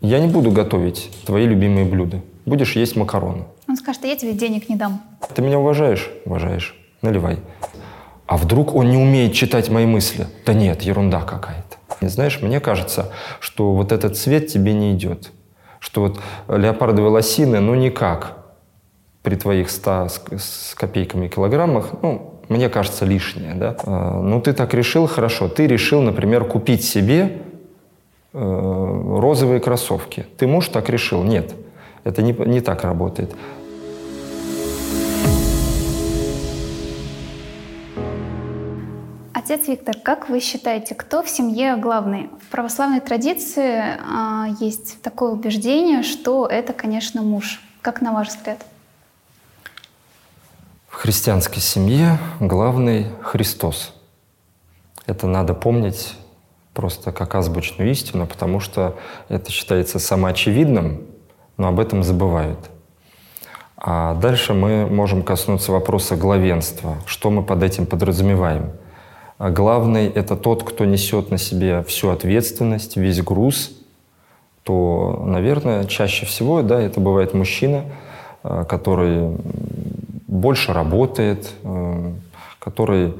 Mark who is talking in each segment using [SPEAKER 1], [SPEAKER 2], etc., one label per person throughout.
[SPEAKER 1] я не буду готовить твои любимые блюда. Будешь есть макароны.
[SPEAKER 2] Он скажет, а я тебе денег не дам.
[SPEAKER 1] Ты меня уважаешь? Уважаешь. Наливай. А вдруг он не умеет читать мои мысли? Да нет, ерунда какая-то. Знаешь, мне кажется, что вот этот цвет тебе не идет. Что вот леопардовые лосины, ну никак при твоих 100 с, копейками килограммах, ну, мне кажется, лишнее, да. А, ну, ты так решил, хорошо. Ты решил, например, купить себе розовые кроссовки. Ты муж так решил? Нет. Это не, не так работает.
[SPEAKER 2] Отец Виктор, как вы считаете, кто в семье главный? В православной традиции а, есть такое убеждение, что это, конечно, муж. Как на ваш взгляд?
[SPEAKER 1] В христианской семье главный Христос. Это надо помнить просто как азбучную истину, потому что это считается самоочевидным, но об этом забывают. А дальше мы можем коснуться вопроса главенства. Что мы под этим подразумеваем? А главный — это тот, кто несет на себе всю ответственность, весь груз, то, наверное, чаще всего да, это бывает мужчина, э, который больше работает, э, который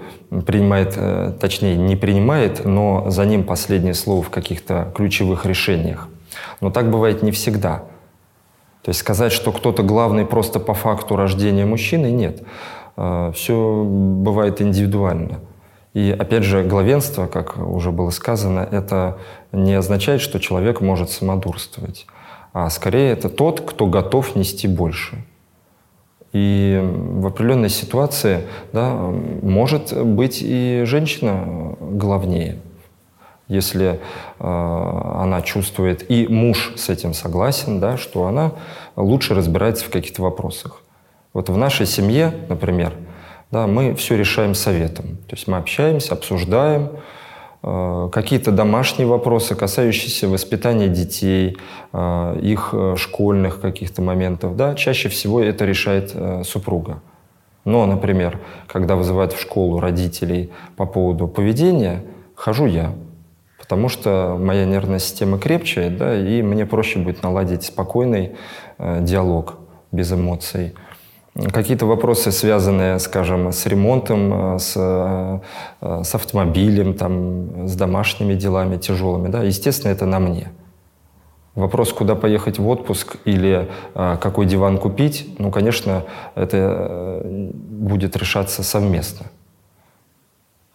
[SPEAKER 1] принимает, э, точнее, не принимает, но за ним последнее слово в каких-то ключевых решениях. Но так бывает не всегда. То есть сказать, что кто-то главный просто по факту рождения мужчины, нет. А, Все бывает индивидуально. И опять же, главенство, как уже было сказано, это не означает, что человек может самодурствовать, а скорее это тот, кто готов нести больше. И в определенной ситуации да, может быть и женщина главнее – если э, она чувствует, и муж с этим согласен, да, что она лучше разбирается в каких-то вопросах. Вот в нашей семье, например, да, мы все решаем советом. То есть мы общаемся, обсуждаем какие-то домашние вопросы, касающиеся воспитания детей, э, их э, школьных каких-то моментов. Да, чаще всего это решает э, супруга. Но, например, когда вызывают в школу родителей по поводу поведения, хожу я потому что моя нервная система крепче, да, и мне проще будет наладить спокойный э, диалог без эмоций. Какие-то вопросы, связанные, скажем, с ремонтом, э, с, э, с автомобилем, там, с домашними делами тяжелыми, да, естественно, это на мне. Вопрос, куда поехать в отпуск или э, какой диван купить, ну, конечно, это э, будет решаться совместно.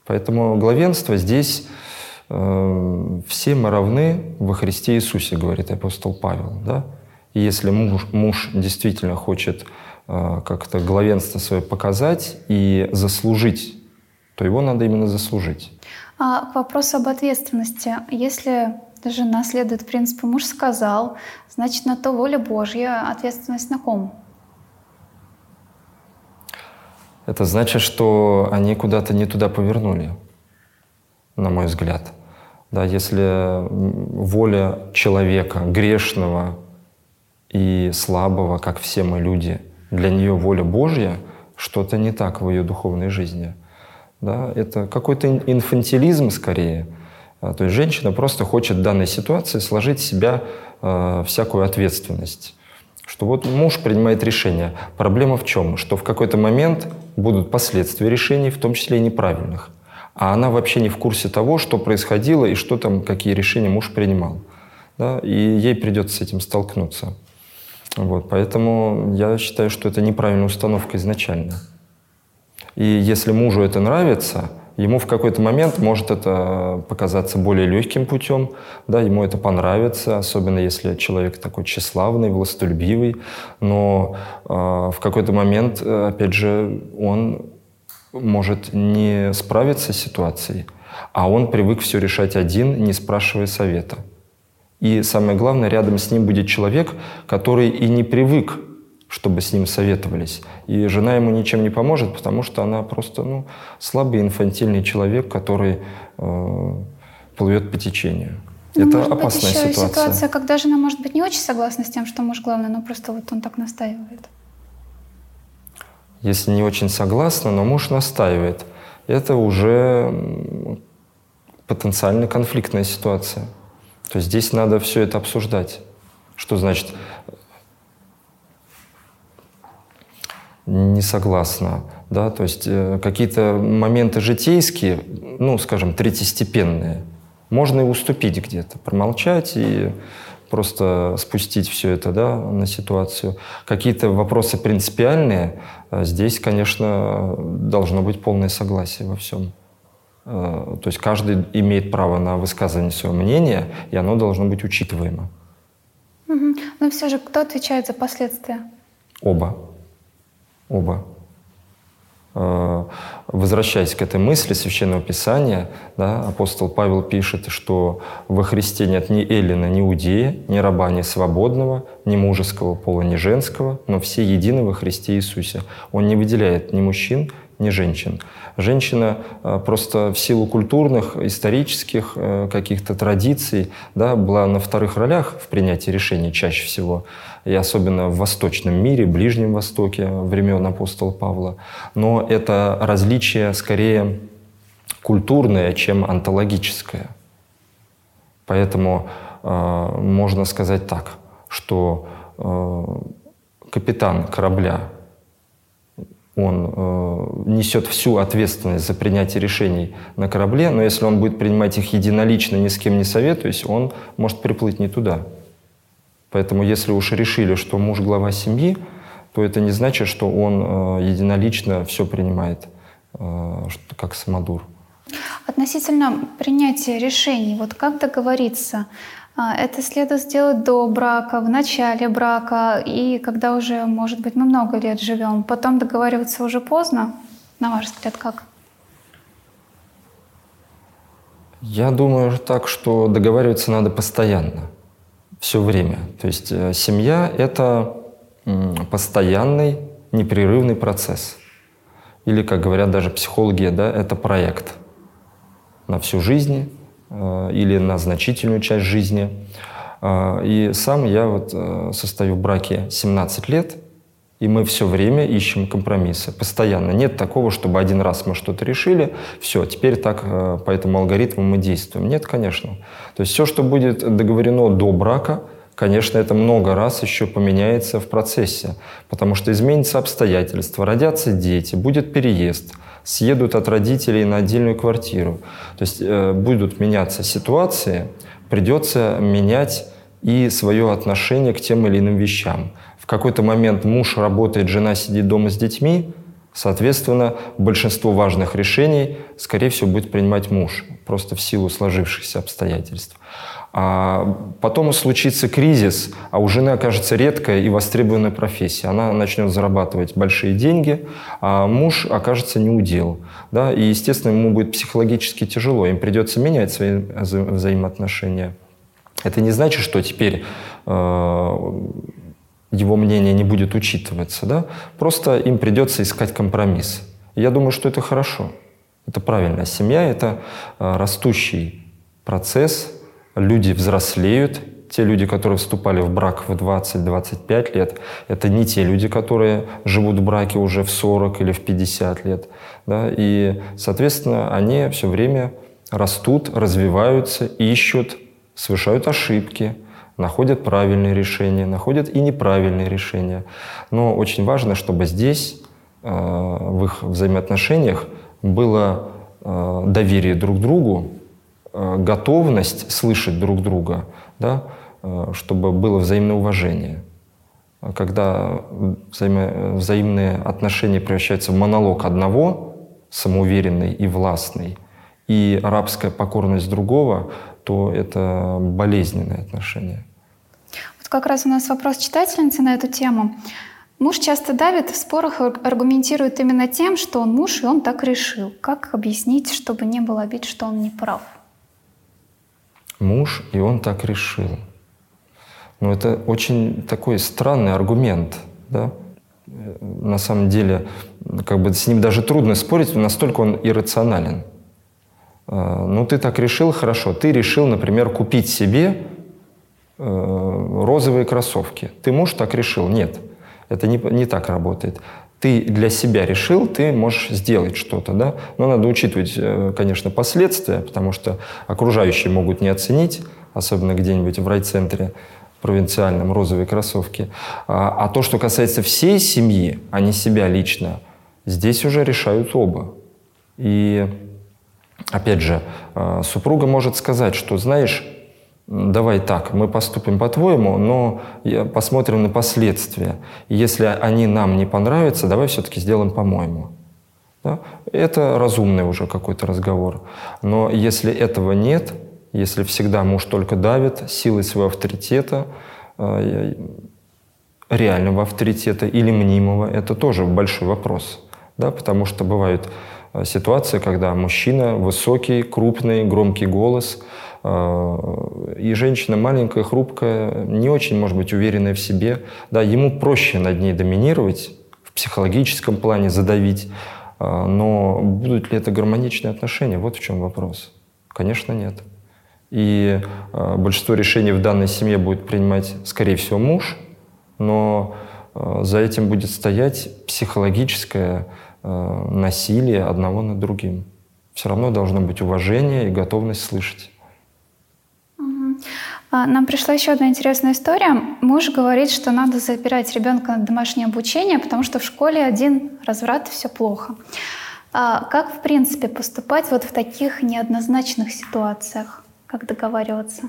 [SPEAKER 1] Поэтому главенство здесь Э, все мы равны во Христе Иисусе, говорит апостол Павел. Да? И если муж, муж действительно хочет э, как-то главенство свое показать и заслужить, то его надо именно заслужить.
[SPEAKER 2] А к вопросу об ответственности. Если жена следует принципу «муж сказал», значит, на то воля Божья, ответственность на ком?
[SPEAKER 1] Это значит, что они куда-то не туда повернули на мой взгляд. Да, если воля человека, грешного и слабого, как все мы люди, для нее воля Божья, что-то не так в ее духовной жизни. Да, это какой-то инфантилизм скорее. А, то есть женщина просто хочет в данной ситуации сложить в себя э, всякую ответственность. Что вот муж принимает решение. Проблема в чем? Что в какой-то момент будут последствия решений, в том числе и неправильных а она вообще не в курсе того, что происходило и что там, какие решения муж принимал. Да? И ей придется с этим столкнуться. Вот, поэтому я считаю, что это неправильная установка изначально. И если мужу это нравится, ему в какой-то момент может это показаться более легким путем, да, ему это понравится, особенно если человек такой тщеславный, властолюбивый, но э, в какой-то момент, опять же, он может не справиться с ситуацией, а он привык все решать один, не спрашивая совета. И самое главное, рядом с ним будет человек, который и не привык, чтобы с ним советовались. И жена ему ничем не поможет, потому что она просто ну, слабый инфантильный человек, который э, плывет по течению.
[SPEAKER 2] Ну, Это может опасная быть еще ситуация. ситуация, когда жена может быть не очень согласна с тем, что муж главный, но просто вот он так настаивает
[SPEAKER 1] если не очень согласна, но муж настаивает. Это уже потенциально конфликтная ситуация. То есть здесь надо все это обсуждать. Что значит не согласна? Да? То есть э, какие-то моменты житейские, ну, скажем, третьестепенные, можно и уступить где-то, промолчать и просто спустить все это да, на ситуацию. Какие-то вопросы принципиальные, э, здесь, конечно, должно быть полное согласие во всем. Э, то есть каждый имеет право на высказывание своего мнения, и оно должно быть учитываемо.
[SPEAKER 2] Угу. Но все же кто отвечает за последствия?
[SPEAKER 1] Оба. Оба. Э, возвращаясь к этой мысли Священного Писания, да, апостол Павел пишет, что во Христе нет ни эллина, ни иудея, ни раба, ни свободного, ни мужеского пола, ни женского, но все едины во Христе Иисусе. Он не выделяет ни мужчин, ни женщин. Женщина э, просто в силу культурных, исторических э, каких-то традиций да, была на вторых ролях в принятии решений чаще всего, и особенно в восточном мире, Ближнем Востоке времен апостола Павла. Но это различие скорее культурное, чем онтологическое. Поэтому э, можно сказать так, что э, капитан корабля он э, несет всю ответственность за принятие решений на корабле, но если он будет принимать их единолично, ни с кем не советуясь, он может приплыть не туда. Поэтому если уж решили, что муж глава семьи, то это не значит, что он э, единолично все принимает, э, как самодур.
[SPEAKER 2] Относительно принятия решений, вот как договориться? А, это следует сделать до брака, в начале брака и когда уже, может быть, мы много лет живем. Потом договариваться уже поздно. На ваш взгляд, как?
[SPEAKER 1] Я думаю так, что договариваться надо постоянно, все время. То есть э, семья — это постоянный, непрерывный процесс. Или, как говорят даже психологи, да, это проект на всю жизнь, или на значительную часть жизни. Э, и сам я вот э, состою в браке 17 лет, и мы все время ищем компромиссы, постоянно. Нет такого, чтобы один раз мы что-то решили, все, теперь так по этому алгоритму мы действуем. Нет, конечно. То есть все, что будет договорено до брака, конечно, это много раз еще поменяется в процессе, потому что изменятся обстоятельства, родятся дети, будет переезд – съедут от родителей на отдельную квартиру. То есть э, будут меняться ситуации, придется менять и свое отношение к тем или иным вещам. В какой-то момент муж работает, жена сидит дома с детьми, соответственно, большинство важных решений, скорее всего, будет принимать муж, просто в силу сложившихся обстоятельств. А потом случится кризис, а у жены окажется редкая и востребованная профессия. Она начнет зарабатывать большие деньги, а муж окажется неудел. Да? И, естественно, ему будет психологически тяжело. Им придется менять свои вза взаимоотношения. Это не значит, что теперь э, его мнение не будет учитываться. Да? Просто им придется искать компромисс. я думаю, что это хорошо. Это правильно. Семья — это э, растущий процесс, люди взрослеют, те люди, которые вступали в брак в 20-25 лет, это не те люди, которые живут в браке уже в 40 или в 50 лет. Да? И, соответственно, они все время растут, развиваются, ищут, совершают ошибки, находят правильные решения, находят и неправильные решения. Но очень важно, чтобы здесь, э, в их взаимоотношениях, было э, доверие друг другу, готовность слышать друг друга, да, э, чтобы было взаимное уважение. А когда взаимо, взаимные отношения превращаются в монолог одного, самоуверенный и властный, и рабская покорность другого, то это болезненные отношения.
[SPEAKER 2] Вот как раз у нас вопрос читательницы на эту тему. Муж часто давит в спорах, аргументирует именно тем, что он муж, и он так решил. Как объяснить, чтобы не было обид, что он не прав?
[SPEAKER 1] Муж, и он так решил. Но это очень такой странный аргумент, да? На самом деле, как бы с ним даже трудно спорить, настолько он иррационален. А, ну, ты так решил, хорошо. Ты решил, например, купить себе э, розовые кроссовки. Ты муж так решил? Нет. Это не, не так работает ты для себя решил, ты можешь сделать что-то, да, но надо учитывать, э, конечно, последствия, потому что окружающие могут не оценить, особенно где-нибудь в райцентре, провинциальном, розовые кроссовки. А, а то, что касается всей семьи, а не себя лично, здесь уже решают оба. И опять же, а, супруга может сказать, что, знаешь, давай так, мы поступим по-твоему, но посмотрим на последствия. Если они нам не понравятся, давай все-таки сделаем по-моему. Да? Это разумный уже какой-то разговор. Но если этого нет, если всегда муж только давит силой своего авторитета, э, реального авторитета или мнимого, это тоже большой вопрос. Да? Потому что бывают э, ситуации, когда мужчина высокий, крупный, громкий голос, и женщина маленькая, хрупкая, не очень, может быть, уверенная в себе. Да, ему проще над ней доминировать, в психологическом плане задавить, а, но будут ли это гармоничные отношения? Вот в чем вопрос. Конечно, нет. И а, большинство решений в данной семье будет принимать, скорее всего, муж, но а, за этим будет стоять психологическое насилие одного над другим. Все равно должно быть уважение и готовность слышать.
[SPEAKER 2] А, нам пришла еще одна интересная история. Муж говорит, что надо запирать ребенка на домашнее обучение, потому что в школе один разврат, все плохо. А как, в принципе, поступать вот в таких неоднозначных ситуациях? Как договариваться?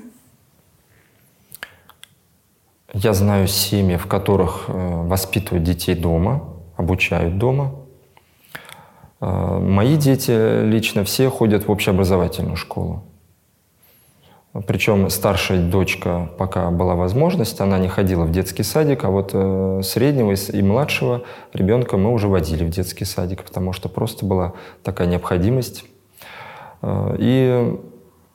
[SPEAKER 1] Я знаю семьи, в которых э, воспитывают детей дома, обучают дома. Э, мои дети лично все ходят в общеобразовательную школу. Причем старшая дочка, пока была возможность, она не ходила в детский садик, а вот э, среднего и младшего ребенка мы уже водили в детский садик, потому что просто была такая необходимость. Э, и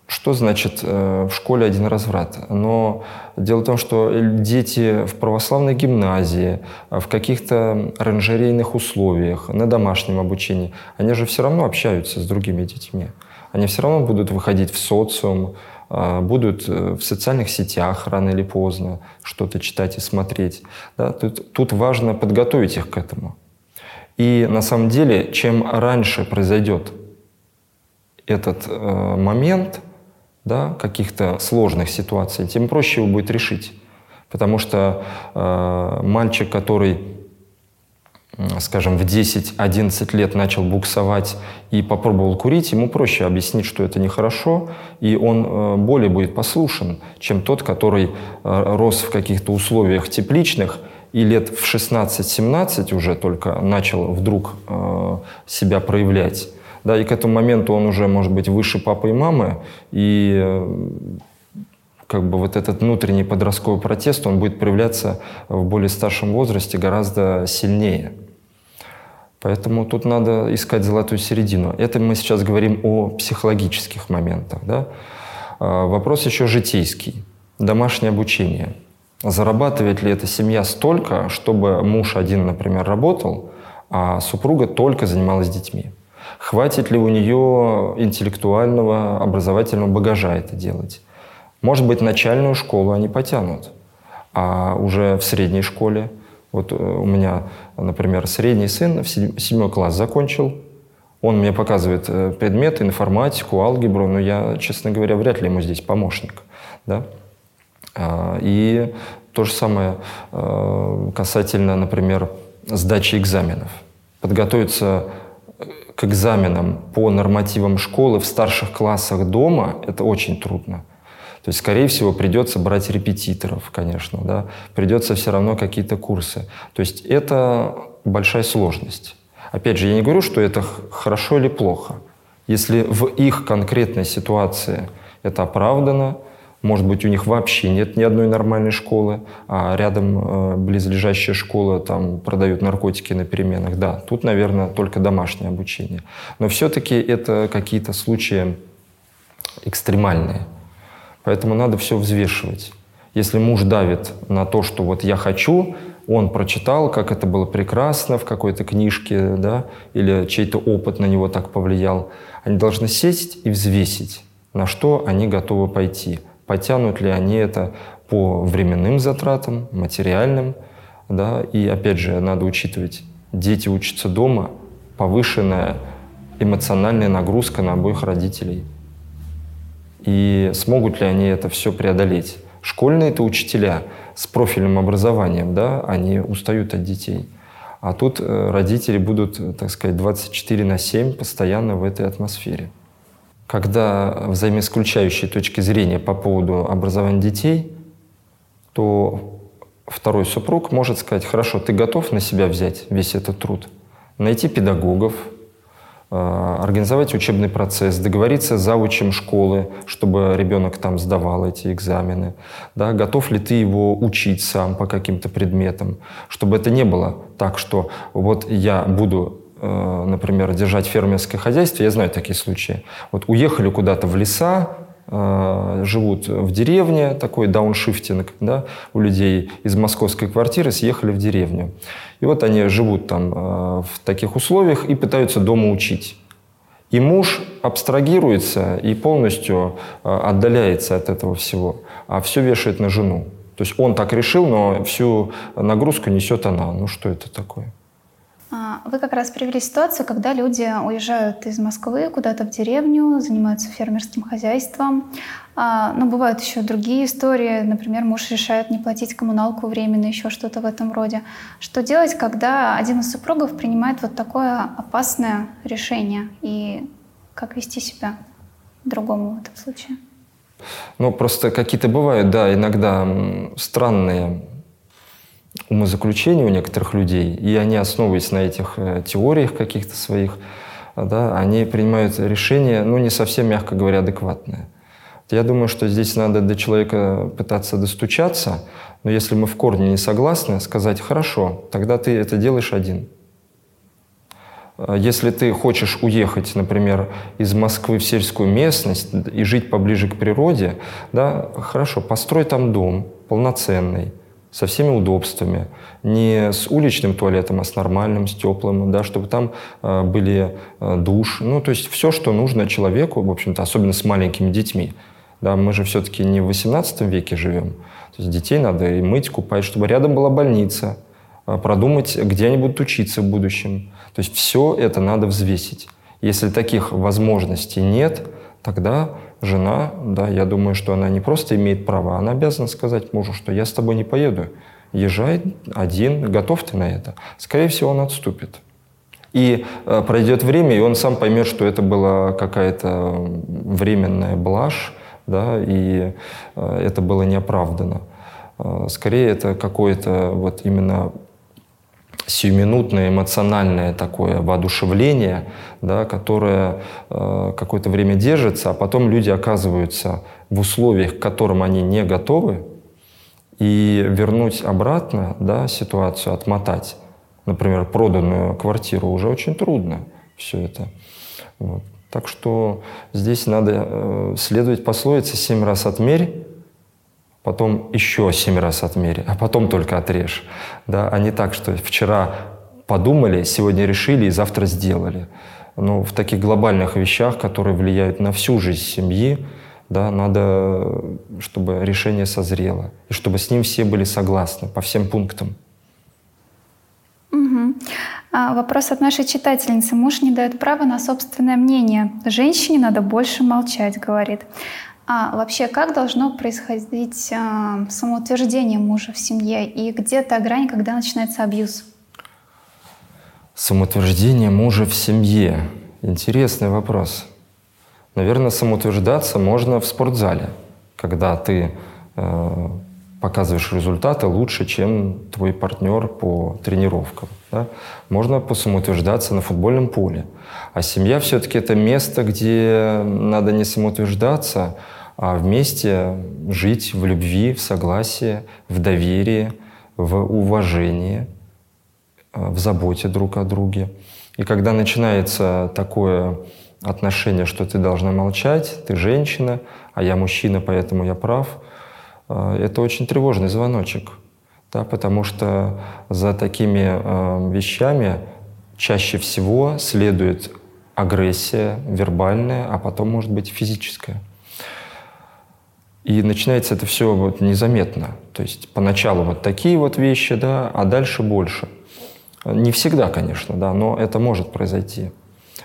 [SPEAKER 1] что значит э, в школе один разврат? Но дело в том, что дети в православной гимназии, в каких-то оранжерейных условиях, на домашнем обучении, они же все равно общаются с другими детьми. Они все равно будут выходить в социум, будут э, в социальных сетях рано или поздно что-то читать и смотреть. Да? Тут, тут важно подготовить их к этому. И на самом деле, чем раньше произойдет этот э, момент да, каких-то сложных ситуаций, тем проще его будет решить. Потому что э, мальчик, который скажем, в 10-11 лет начал буксовать и попробовал курить, ему проще объяснить, что это нехорошо, и он э, более будет послушен, чем тот, который э, рос в каких-то условиях тепличных и лет в 16-17 уже только начал вдруг э, себя проявлять. Да, и к этому моменту он уже может быть выше папы и мамы, и как бы вот этот внутренний подростковый протест, он будет проявляться в более старшем возрасте гораздо сильнее. Поэтому тут надо искать золотую середину. Это мы сейчас говорим о психологических моментах. Да? А, вопрос еще житейский. Домашнее обучение. Зарабатывает ли эта семья столько, чтобы муж один, например, работал, а супруга только занималась детьми? Хватит ли у нее интеллектуального, образовательного багажа это делать? Может быть, начальную школу они потянут, а уже в средней школе – вот э, у меня, например, средний сын в седьмой класс закончил. Он мне показывает э, предметы, информатику, алгебру, но я, честно говоря, вряд ли ему здесь помощник. Да? А, и то же самое э, касательно, например, сдачи экзаменов. Подготовиться к экзаменам по нормативам школы в старших классах дома – это очень трудно. То есть, скорее всего, придется брать репетиторов, конечно, да, придется все равно какие-то курсы. То есть это большая сложность. Опять же, я не говорю, что это хорошо или плохо. Если в их конкретной ситуации это оправдано, может быть, у них вообще нет ни одной нормальной школы, а рядом э, близлежащая школа, там продают наркотики на переменах. Да, тут, наверное, только домашнее обучение. Но все-таки это какие-то случаи экстремальные. Поэтому надо все взвешивать. Если муж давит на то, что вот я хочу, он прочитал, как это было прекрасно в какой-то книжке, да, или чей-то опыт на него так повлиял, они должны сесть и взвесить, на что они готовы пойти. Потянут ли они это по временным затратам, материальным, да, и опять же надо учитывать, дети учатся дома, повышенная эмоциональная нагрузка на обоих родителей – и смогут ли они это все преодолеть? Школьные-то учителя с профильным образованием, да, они устают от детей. А тут э, родители будут, так сказать, 24 на 7 постоянно в этой атмосфере. Когда взаимоисключающие точки зрения по поводу образования детей, то второй супруг может сказать, хорошо, ты готов на себя взять весь этот труд? Найти педагогов, организовать учебный процесс, договориться с заучем школы, чтобы ребенок там сдавал эти экзамены. Да, готов ли ты его учить сам по каким-то предметам, чтобы это не было так, что вот я буду э, например, держать фермерское хозяйство, я знаю такие случаи. Вот уехали куда-то в леса, э, живут в деревне, такой дауншифтинг, да, у людей из московской квартиры съехали в деревню. И вот они живут там э, в таких условиях и пытаются дома учить. И муж абстрагируется и полностью э, отдаляется от этого всего, а все вешает на жену. То есть он так решил, но всю нагрузку несет она. Ну что это такое?
[SPEAKER 2] А, вы как раз привели ситуацию, когда люди уезжают из Москвы куда-то в деревню, занимаются фермерским хозяйством. А, но бывают еще другие истории. Например, муж решает не платить коммуналку временно, еще что-то в этом роде. Что делать, когда один из супругов принимает вот такое опасное решение? И как вести себя другому в этом случае?
[SPEAKER 1] Ну, просто какие-то бывают, да, иногда странные умозаключения у некоторых людей, и они, основываясь на этих э, теориях каких-то своих, да, они принимают решения, ну, не совсем, мягко говоря, адекватные. Я думаю, что здесь надо до человека пытаться достучаться, но если мы в корне не согласны, сказать «хорошо, тогда ты это делаешь один». Если ты хочешь уехать, например, из Москвы в сельскую местность и жить поближе к природе, да, хорошо, построй там дом полноценный, со всеми удобствами, не с уличным туалетом, а с нормальным, с теплым, да, чтобы там э, были э, душ, ну, то есть все, что нужно человеку, в общем-то, особенно с маленькими детьми. Да, мы же все-таки не в 18 веке живем. То есть детей надо и мыть, купать, чтобы рядом была больница, э, продумать, где они будут учиться в будущем. То есть все это надо взвесить. Если таких возможностей нет, тогда жена, да, я думаю, что она не просто имеет право, она обязана сказать мужу, что я с тобой не поеду. Езжай один, готов ты на это. Скорее всего, он отступит. И э, пройдет время, и он сам поймет, что это была какая-то временная блажь, да, и э, это было неоправданно. Э, скорее, это какое-то вот именно сиюминутное эмоциональное такое воодушевление, да, которое э, какое-то время держится, а потом люди оказываются в условиях, к которым они не готовы, и вернуть обратно да, ситуацию, отмотать, например, проданную квартиру уже очень трудно все это. Вот. Так что здесь надо э, следовать пословице «семь раз отмерь, потом еще семь раз отмери, а потом только отрежь. Да? А не так, что вчера подумали, сегодня решили и завтра сделали. Но в таких глобальных вещах, которые влияют на всю жизнь семьи, да, надо, чтобы решение созрело, и чтобы с ним все были согласны по всем пунктам.
[SPEAKER 2] Угу. А, вопрос от нашей читательницы. Муж не дает права на собственное мнение. Женщине надо больше молчать, говорит. А вообще, как должно происходить э, самоутверждение мужа в семье? И где та грань, когда начинается абьюз?
[SPEAKER 1] Самоутверждение мужа в семье. Интересный вопрос. Наверное, самоутверждаться можно в спортзале, когда ты э, показываешь результаты лучше, чем твой партнер по тренировкам. Да? Можно самоутверждаться на футбольном поле. А семья все-таки это место, где надо не самоутверждаться, вместе жить в любви, в согласии, в доверии, в уважении, э, в заботе друг о друге. И когда начинается такое отношение, что ты должна молчать, ты женщина, а я мужчина, поэтому я прав, э, это очень тревожный звоночек. Да, потому что за такими э, вещами чаще всего следует агрессия вербальная, а потом может быть физическая. И начинается это все вот незаметно. То есть поначалу вот такие вот вещи, да, а дальше больше. Не всегда, конечно, да, но это может произойти.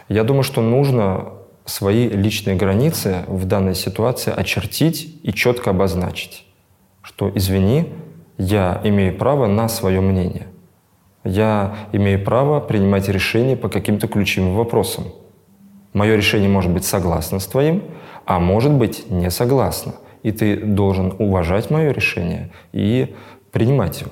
[SPEAKER 1] Я думаю, что нужно свои личные границы в данной ситуации очертить и четко обозначить. что извини, я имею право на свое мнение. Я имею право принимать решения по каким-то ключевым вопросам. Мое решение может быть согласно с твоим, а может быть не согласно. И ты должен уважать мое решение и принимать его.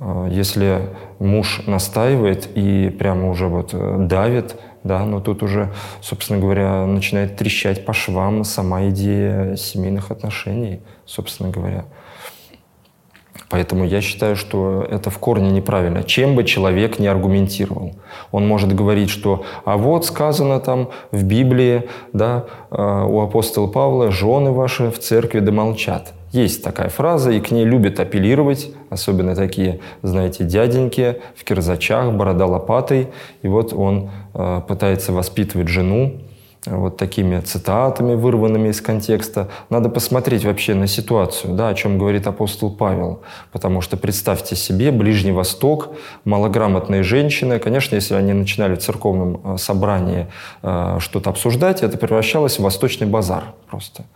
[SPEAKER 1] А, если муж настаивает и прямо уже вот э, давит, да, но тут уже, собственно говоря, начинает трещать по швам сама идея семейных отношений, собственно говоря. Поэтому я считаю, что это в корне неправильно. Чем бы человек не аргументировал. Он может говорить, что а вот сказано там в Библии, да, э, у апостола Павла, жены ваши в церкви да молчат. Есть такая фраза, и к ней любят апеллировать, особенно такие, знаете, дяденьки в кирзачах, борода лопатой. И вот он э, пытается воспитывать жену вот такими цитатами, вырванными из контекста. Надо посмотреть вообще на ситуацию, да, о чем говорит апостол Павел. Потому что представьте себе, Ближний Восток, малограмотные женщины. Конечно, если они начинали в церковном э, собрании э, что-то обсуждать, это превращалось в восточный базар просто –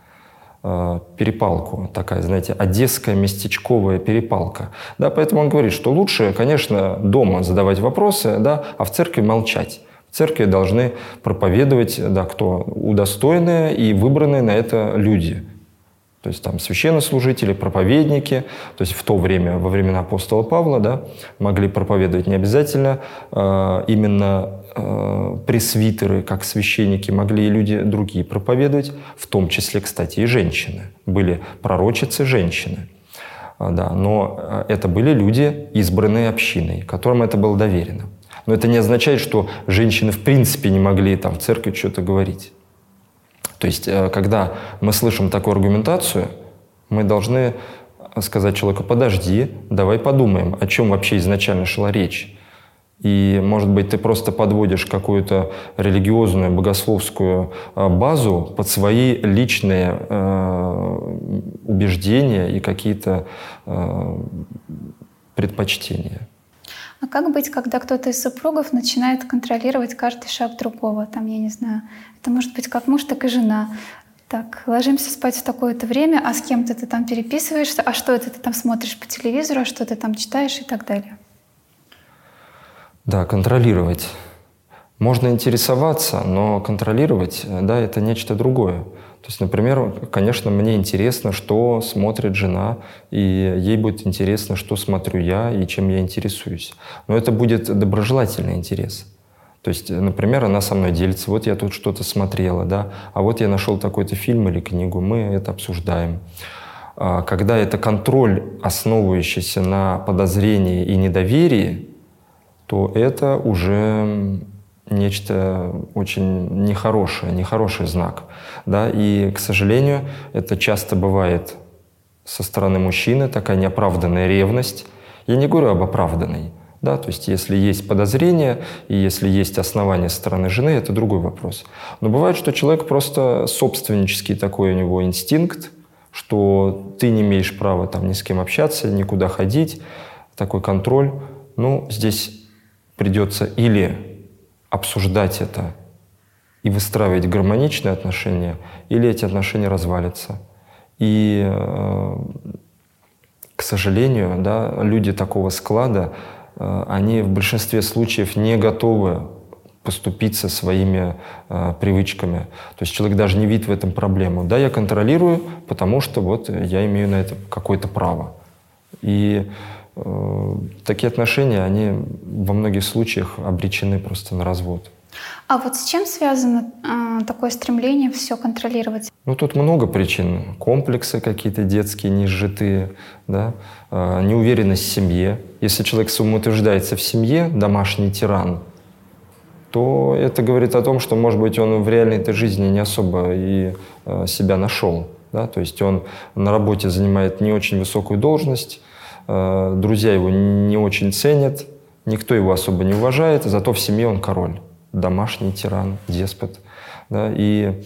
[SPEAKER 1] Э, перепалку, такая, знаете, одесская местечковая перепалка. Да, поэтому он говорит, что лучше, конечно, дома задавать вопросы, да, а в церкви молчать. Церкви должны проповедовать, да, кто удостоенные и выбранные на это люди. То есть там священнослужители, проповедники, то есть в то время, во времена апостола Павла, да, могли проповедовать не обязательно э, именно э, пресвитеры, как священники, могли и люди другие проповедовать, в том числе, кстати, и женщины. Были пророчицы женщины. А, да, но э, это были люди, избранные общиной, которым это было доверено. Но это не означает, что женщины в принципе не могли там в церкви что-то говорить. То есть, э, когда мы слышим такую аргументацию, мы должны сказать человеку, подожди, давай подумаем, о чем вообще изначально шла речь. И, может быть, ты просто подводишь какую-то религиозную, богословскую э, базу под свои личные э, убеждения и какие-то э, предпочтения.
[SPEAKER 2] А как быть, когда кто-то из супругов начинает контролировать каждый шаг другого? Там, я не знаю, это может быть как муж, так и жена. Так, ложимся спать в такое-то время, а с кем-то ты там переписываешься, а что это ты там смотришь по телевизору, а что ты там читаешь и так далее.
[SPEAKER 1] Да, контролировать. Можно интересоваться, но контролировать, да, это нечто другое. То есть, например, конечно, мне интересно, что смотрит жена, и ей будет интересно, что смотрю я и чем я интересуюсь. Но это будет доброжелательный интерес. То есть, например, она со мной делится, вот я тут что-то смотрела, да, а вот я нашел такой-то фильм или книгу, мы это обсуждаем. А когда это контроль, основывающийся на подозрении и недоверии, то это уже нечто очень нехорошее, нехороший знак. Да? И, к сожалению, это часто бывает со стороны мужчины, такая неоправданная ревность. Я не говорю об оправданной. Да? То есть если есть подозрения и если есть основания со стороны жены, это другой вопрос. Но бывает, что человек просто собственнический такой у него инстинкт, что ты не имеешь права там ни с кем общаться, никуда ходить, такой контроль. Ну, здесь придется или обсуждать это и выстраивать гармоничные отношения, или эти отношения развалятся. И, э, к сожалению, да, люди такого склада, э, они в большинстве случаев не готовы поступиться своими э, привычками. То есть человек даже не видит в этом проблему. Да, я контролирую, потому что вот я имею на это какое-то право. И такие отношения, они во многих случаях обречены просто на развод.
[SPEAKER 2] А вот с чем связано э, такое стремление все контролировать?
[SPEAKER 1] Ну, тут много причин. Комплексы какие-то детские, неизжитые, да? э, неуверенность в семье. Если человек самоутверждается в семье, домашний тиран, то это говорит о том, что, может быть, он в реальной этой жизни не особо и э, себя нашел. Да? То есть он на работе занимает не очень высокую должность, Э, друзья его не очень ценят, никто его особо не уважает, зато в семье он король, домашний тиран, деспот. Да, и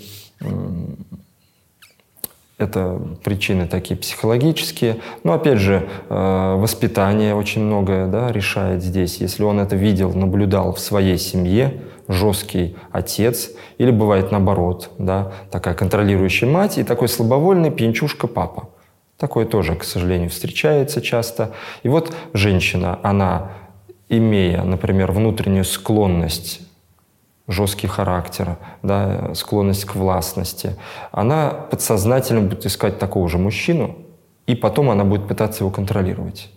[SPEAKER 1] это причины такие психологические. Но опять же, э, воспитание очень многое да, решает здесь. Если он это видел, наблюдал в своей семье, жесткий отец, или бывает наоборот, да, такая контролирующая мать и такой слабовольный пьянчушка папа Такое тоже, к сожалению, встречается часто. И вот женщина, она, имея, например, внутреннюю склонность жесткий характер, да, склонность к властности, она подсознательно будет искать такого же мужчину, и потом она будет пытаться его контролировать.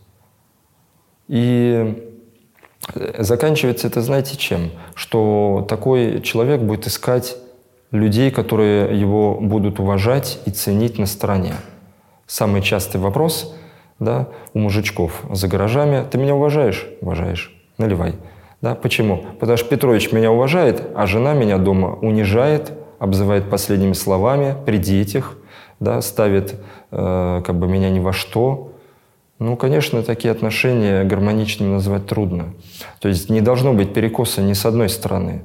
[SPEAKER 1] И заканчивается это, знаете, чем? Что такой человек будет искать людей, которые его будут уважать и ценить на стороне. Самый частый вопрос да, у мужичков за гаражами. Ты меня уважаешь? Уважаешь. Наливай. Да, почему? Потому что Петрович меня уважает, а жена меня дома унижает, обзывает последними словами при детях, да, ставит э, как бы меня ни во что. Ну, конечно, такие отношения гармоничными назвать трудно. То есть не должно быть перекоса ни с одной стороны.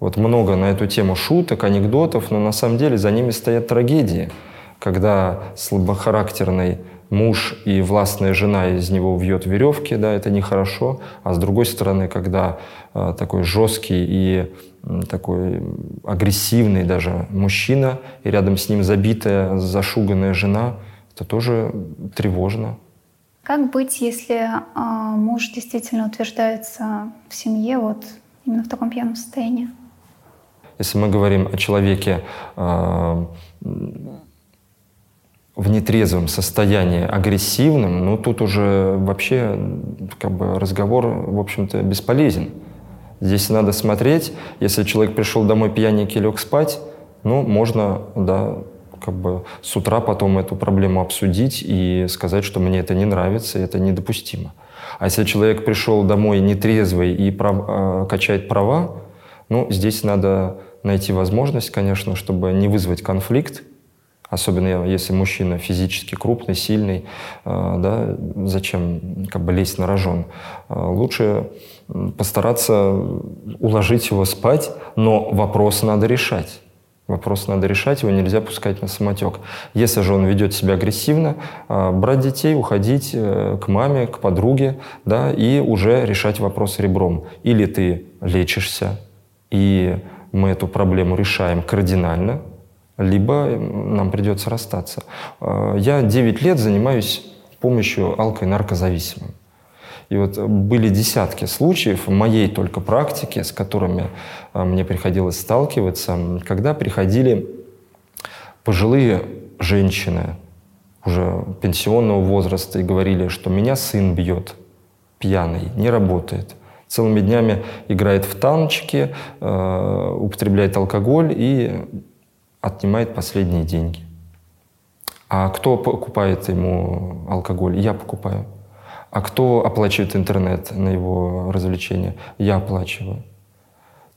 [SPEAKER 1] Вот много на эту тему шуток, анекдотов, но на самом деле за ними стоят трагедии, когда слабохарактерный муж и властная жена из него вьет веревки, да, это нехорошо. А с другой стороны, когда э, такой жесткий и э, такой агрессивный даже мужчина, и рядом с ним забитая, зашуганная жена, это тоже тревожно.
[SPEAKER 2] Как быть, если э, муж действительно утверждается в семье вот именно в таком пьяном состоянии?
[SPEAKER 1] Если мы говорим о человеке э, в нетрезвом состоянии агрессивным, ну тут уже вообще как бы разговор, в общем-то, бесполезен. Здесь надо смотреть, если человек пришел домой пьяненький, лег спать, ну, можно, да, как бы с утра потом эту проблему обсудить и сказать, что мне это не нравится, это недопустимо. А если человек пришел домой нетрезвый и прав, э, качает права, ну, здесь надо найти возможность, конечно, чтобы не вызвать конфликт, Особенно если мужчина физически крупный, сильный, э, да, зачем как бы лезть на рожон? Э, лучше постараться уложить его спать, но вопрос надо решать. Вопрос надо решать, его нельзя пускать на самотек. Если же он ведет себя агрессивно, э, брать детей, уходить к маме, к подруге, да, и уже решать вопрос ребром. Или ты лечишься, и мы эту проблему решаем кардинально, либо нам придется расстаться. А, я 9 лет занимаюсь помощью алко- и наркозависимым. И вот были десятки случаев в моей только практике, с которыми а, мне приходилось сталкиваться, когда приходили пожилые женщины уже пенсионного возраста и говорили, что меня сын бьет, пьяный, не работает. Целыми днями играет в танчики, э, употребляет алкоголь и отнимает последние деньги. А кто покупает ему алкоголь? Я покупаю. А кто оплачивает интернет на его развлечения? Я оплачиваю.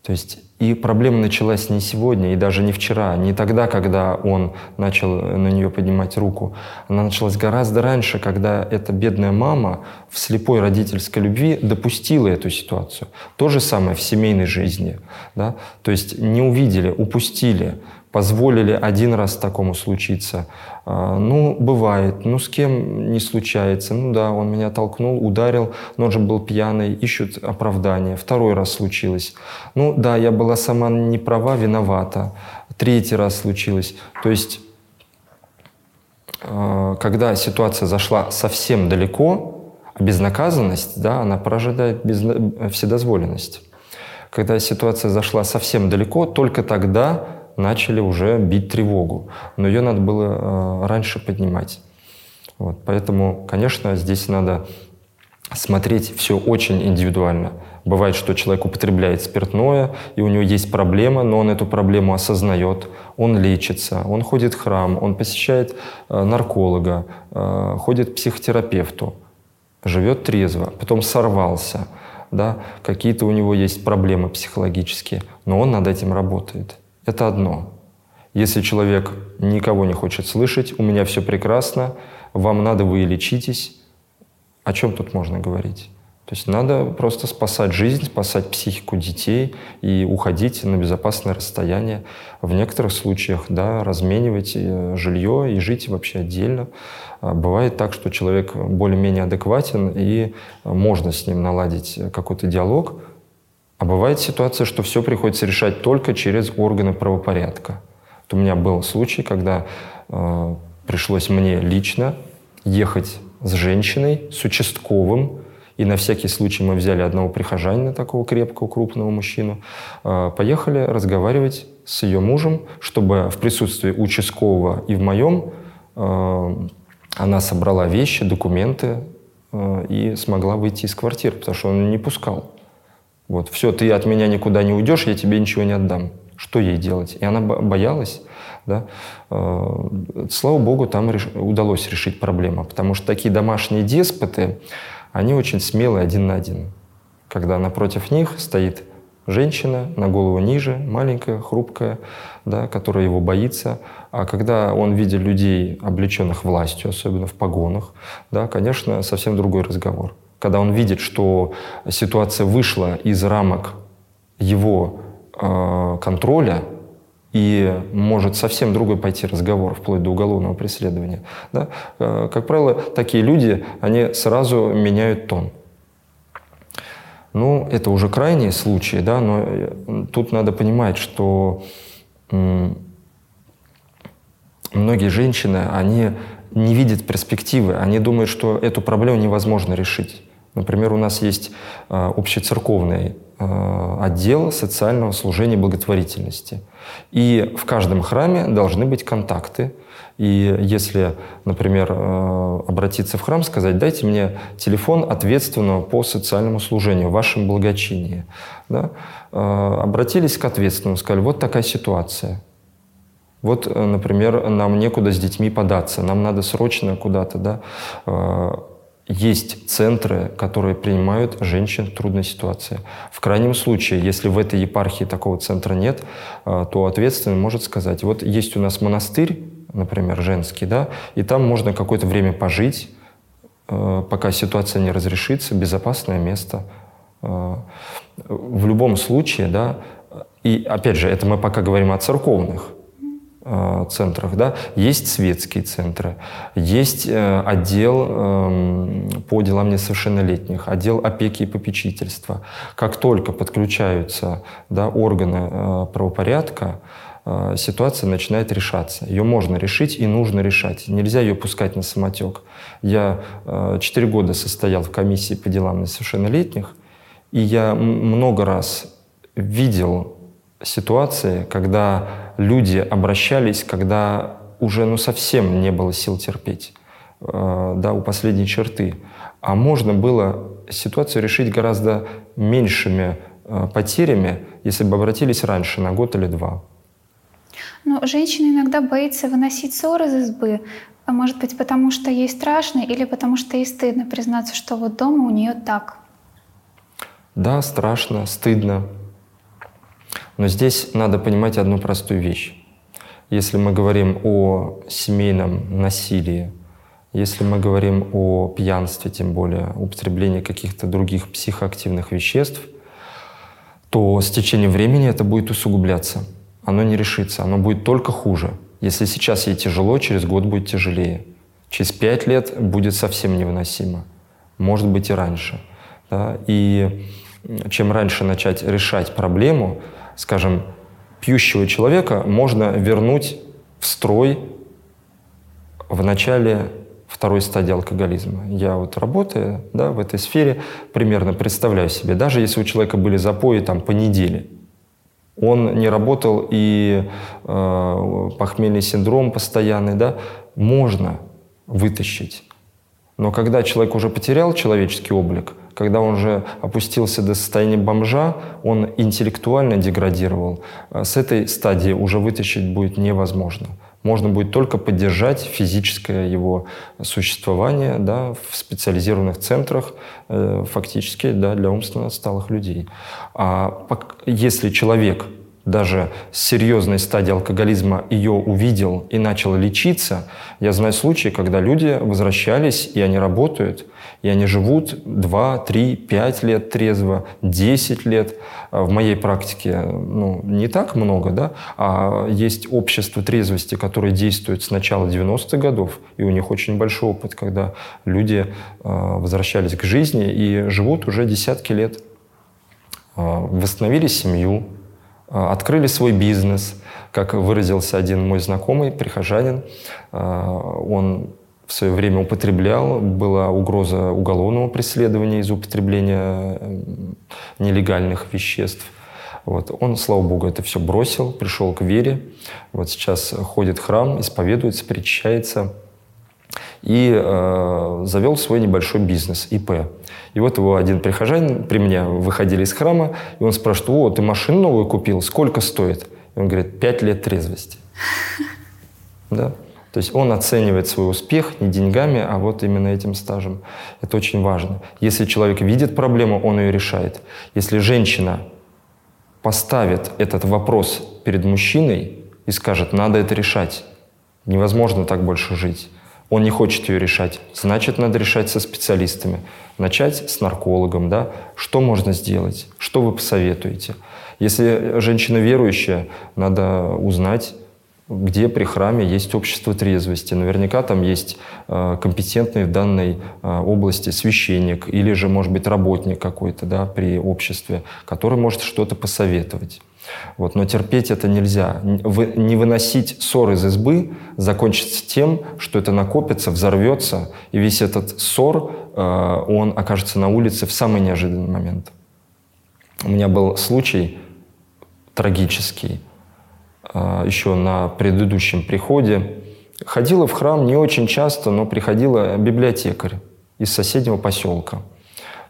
[SPEAKER 1] То есть и проблема началась не сегодня, и даже не вчера, не тогда, когда он начал на нее поднимать руку. Она началась гораздо раньше, когда эта бедная мама в слепой родительской любви допустила эту ситуацию. То же самое в семейной жизни. Да? То есть не увидели, упустили позволили один раз такому случиться. А, ну, бывает. Ну, с кем не случается. Ну да, он меня толкнул, ударил, но он же был пьяный, ищут оправдание. Второй раз случилось. Ну да, я была сама не права, виновата. Третий раз случилось. То есть, а, когда ситуация зашла совсем далеко, безнаказанность, да, она порождает без... вседозволенность. Когда ситуация зашла совсем далеко, только тогда начали уже бить тревогу. Но ее надо было э, раньше поднимать. Вот, поэтому, конечно, здесь надо смотреть все очень индивидуально. Бывает, что человек употребляет спиртное, и у него есть проблема, но он эту проблему осознает, он лечится, он ходит в храм, он посещает э, нарколога, э, ходит к психотерапевту, живет трезво, потом сорвался, да, какие-то у него есть проблемы психологические, но он над этим работает. Это одно. Если человек никого не хочет слышать, у меня все прекрасно, вам надо, вы лечитесь, о чем тут можно говорить? То есть надо просто спасать жизнь, спасать психику детей и уходить на безопасное расстояние. В некоторых случаях, да, разменивать э, жилье и жить вообще отдельно. А бывает так, что человек более-менее адекватен, и можно с ним наладить какой-то диалог, а бывает ситуация, что все приходится решать только через органы правопорядка. Вот у меня был случай, когда э, пришлось мне лично ехать с женщиной, с участковым, и на всякий случай мы взяли одного прихожанина, такого крепкого, крупного мужчину, э, поехали разговаривать с ее мужем, чтобы в присутствии участкового и в моем э, она собрала вещи, документы э, и смогла выйти из квартиры, потому что он не пускал. Вот, все, ты от меня никуда не уйдешь, я тебе ничего не отдам. Что ей делать? И она боялась. Да? Слава богу, там реш... удалось решить проблему, потому что такие домашние деспоты, они очень смелые один на один. Когда напротив них стоит женщина на голову ниже, маленькая, хрупкая, да, которая его боится. А когда он видит людей, облеченных властью, особенно в погонах, да, конечно, совсем другой разговор. Когда он видит, что ситуация вышла из рамок его э, контроля, и может совсем другой пойти разговор, вплоть до уголовного преследования. Да? Э, как правило, такие люди, они сразу меняют тон. Ну, это уже крайние случаи, да, но э, тут надо понимать, что многие женщины, они не видят перспективы, они думают, что эту проблему невозможно решить. Например, у нас есть э, общецерковный отдел социального служения благотворительности. И в каждом храме должны быть контакты. И если, например, э, обратиться в храм, сказать, дайте мне телефон ответственного по социальному служению, в вашем благочинии. Да? Э, обратились к ответственному, сказали, вот такая ситуация. Вот, э, например, нам некуда с детьми податься, нам надо срочно куда-то, да, есть центры, которые принимают женщин в трудной ситуации. В крайнем случае, если в этой епархии такого центра нет, э, то ответственный может сказать, вот есть у нас монастырь, например, женский, да, и там можно какое-то время пожить, э, пока ситуация не разрешится, безопасное место. Э, в любом случае, да, и опять же, это мы пока говорим о церковных, центрах, да, есть светские центры, есть э, отдел э, по делам несовершеннолетних, отдел опеки и попечительства. Как только подключаются да, органы э, правопорядка, э, ситуация начинает решаться. Ее можно решить и нужно решать. Нельзя ее пускать на самотек. Я четыре э, года состоял в комиссии по делам несовершеннолетних, и я много раз видел ситуации, когда люди обращались, когда уже ну, совсем не было сил терпеть, э, да, у последней черты. А можно было ситуацию решить гораздо меньшими э, потерями, если бы обратились раньше, на год или два.
[SPEAKER 2] Но женщина иногда боится выносить ссоры из избы, а может быть, потому что ей страшно или потому что ей стыдно признаться, что вот дома у нее так.
[SPEAKER 1] Да, страшно, стыдно. Но здесь надо понимать одну простую вещь. Если мы говорим о семейном насилии, если мы говорим о пьянстве, тем более употреблении каких-то других психоактивных веществ, то с течением времени это будет усугубляться. Оно не решится, оно будет только хуже. Если сейчас ей тяжело, через год будет тяжелее. Через пять лет будет совсем невыносимо. Может быть и раньше. Да? И чем раньше начать решать проблему, скажем, пьющего человека можно вернуть в строй в начале второй стадии алкоголизма. Я вот работаю да, в этой сфере, примерно представляю себе, даже если у человека были запои там, по неделе, он не работал и э, похмельный синдром постоянный, да, можно вытащить. Но когда человек уже потерял человеческий облик, когда он уже опустился до состояния бомжа, он интеллектуально деградировал. Э, с этой стадии уже вытащить будет невозможно. Можно будет только поддержать физическое его существование да, в специализированных центрах, э, фактически да, для умственно отсталых людей. А если человек даже с серьезной стадии алкоголизма ее увидел и начал лечиться, я знаю случаи, когда люди возвращались, и они работают, и они живут 2, 3, 5 лет трезво, 10 лет. А в моей практике ну, не так много, да, а есть общество трезвости, которое действует с начала 90-х годов, и у них очень большой опыт, когда люди э, возвращались к жизни и живут уже десятки лет, э, восстановили семью, открыли свой бизнес. Как выразился один мой знакомый, прихожанин, он в свое время употреблял, была угроза уголовного преследования из употребления нелегальных веществ. Вот. Он, слава богу, это все бросил, пришел к вере. Вот сейчас ходит в храм, исповедуется, причащается и э, завел свой небольшой бизнес, ИП. И вот его один прихожанин при мне выходили из храма, и он спрашивает, о, ты машину новую купил, сколько стоит? И он говорит, пять лет трезвости. Да? То есть он оценивает свой успех не деньгами, а вот именно этим стажем. Это очень важно. Если человек видит проблему, он ее решает. Если женщина поставит этот вопрос перед мужчиной и скажет, надо это решать, невозможно так больше жить, он не хочет ее решать. Значит, надо решать со специалистами. Начать с наркологом, да? Что можно сделать? Что вы посоветуете? Если женщина верующая, надо узнать, где при храме есть общество трезвости. Наверняка там есть э, компетентный в данной э, области священник или же, может быть, работник какой-то да, при обществе, который может что-то посоветовать. Вот. Но терпеть это нельзя. Не выносить ссор из избы закончится тем, что это накопится, взорвется, и весь этот ссор, э, он окажется на улице в самый неожиданный момент. У меня был случай трагический э, еще на предыдущем приходе. Ходила в храм не очень часто, но приходила библиотекарь из соседнего поселка –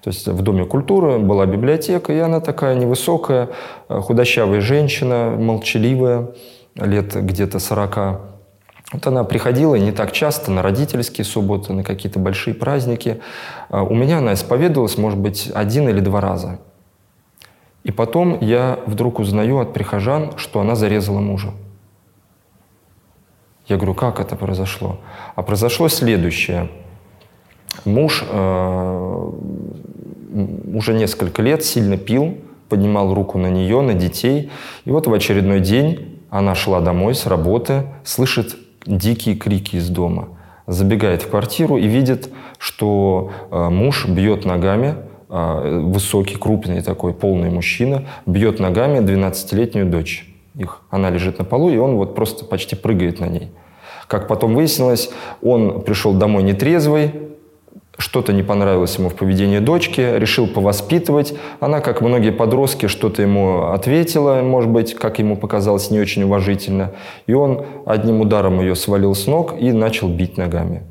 [SPEAKER 1] то есть в Доме культуры была библиотека, и она такая невысокая, э, худощавая женщина, молчаливая, лет где-то 40. Вот она приходила не так часто на родительские субботы, на какие-то большие праздники. Э, у меня она исповедовалась, может быть, один или два раза. И потом я вдруг узнаю от прихожан, что она зарезала мужа. Я говорю, как это произошло? А произошло следующее. Муж э, уже несколько лет сильно пил, поднимал руку на нее, на детей. И вот в очередной день она шла домой с работы, слышит дикие крики из дома. Забегает в квартиру и видит, что э, муж бьет ногами, э, высокий, крупный такой, полный мужчина, бьет ногами 12-летнюю дочь их. Она лежит на полу, и он вот просто почти прыгает на ней. Как потом выяснилось, он пришел домой нетрезвый, что-то не понравилось ему в поведении дочки, решил повоспитывать. Она, как многие подростки, что-то ему ответила, может быть, как ему показалось, не очень уважительно. И он одним ударом ее свалил с ног и начал бить ногами.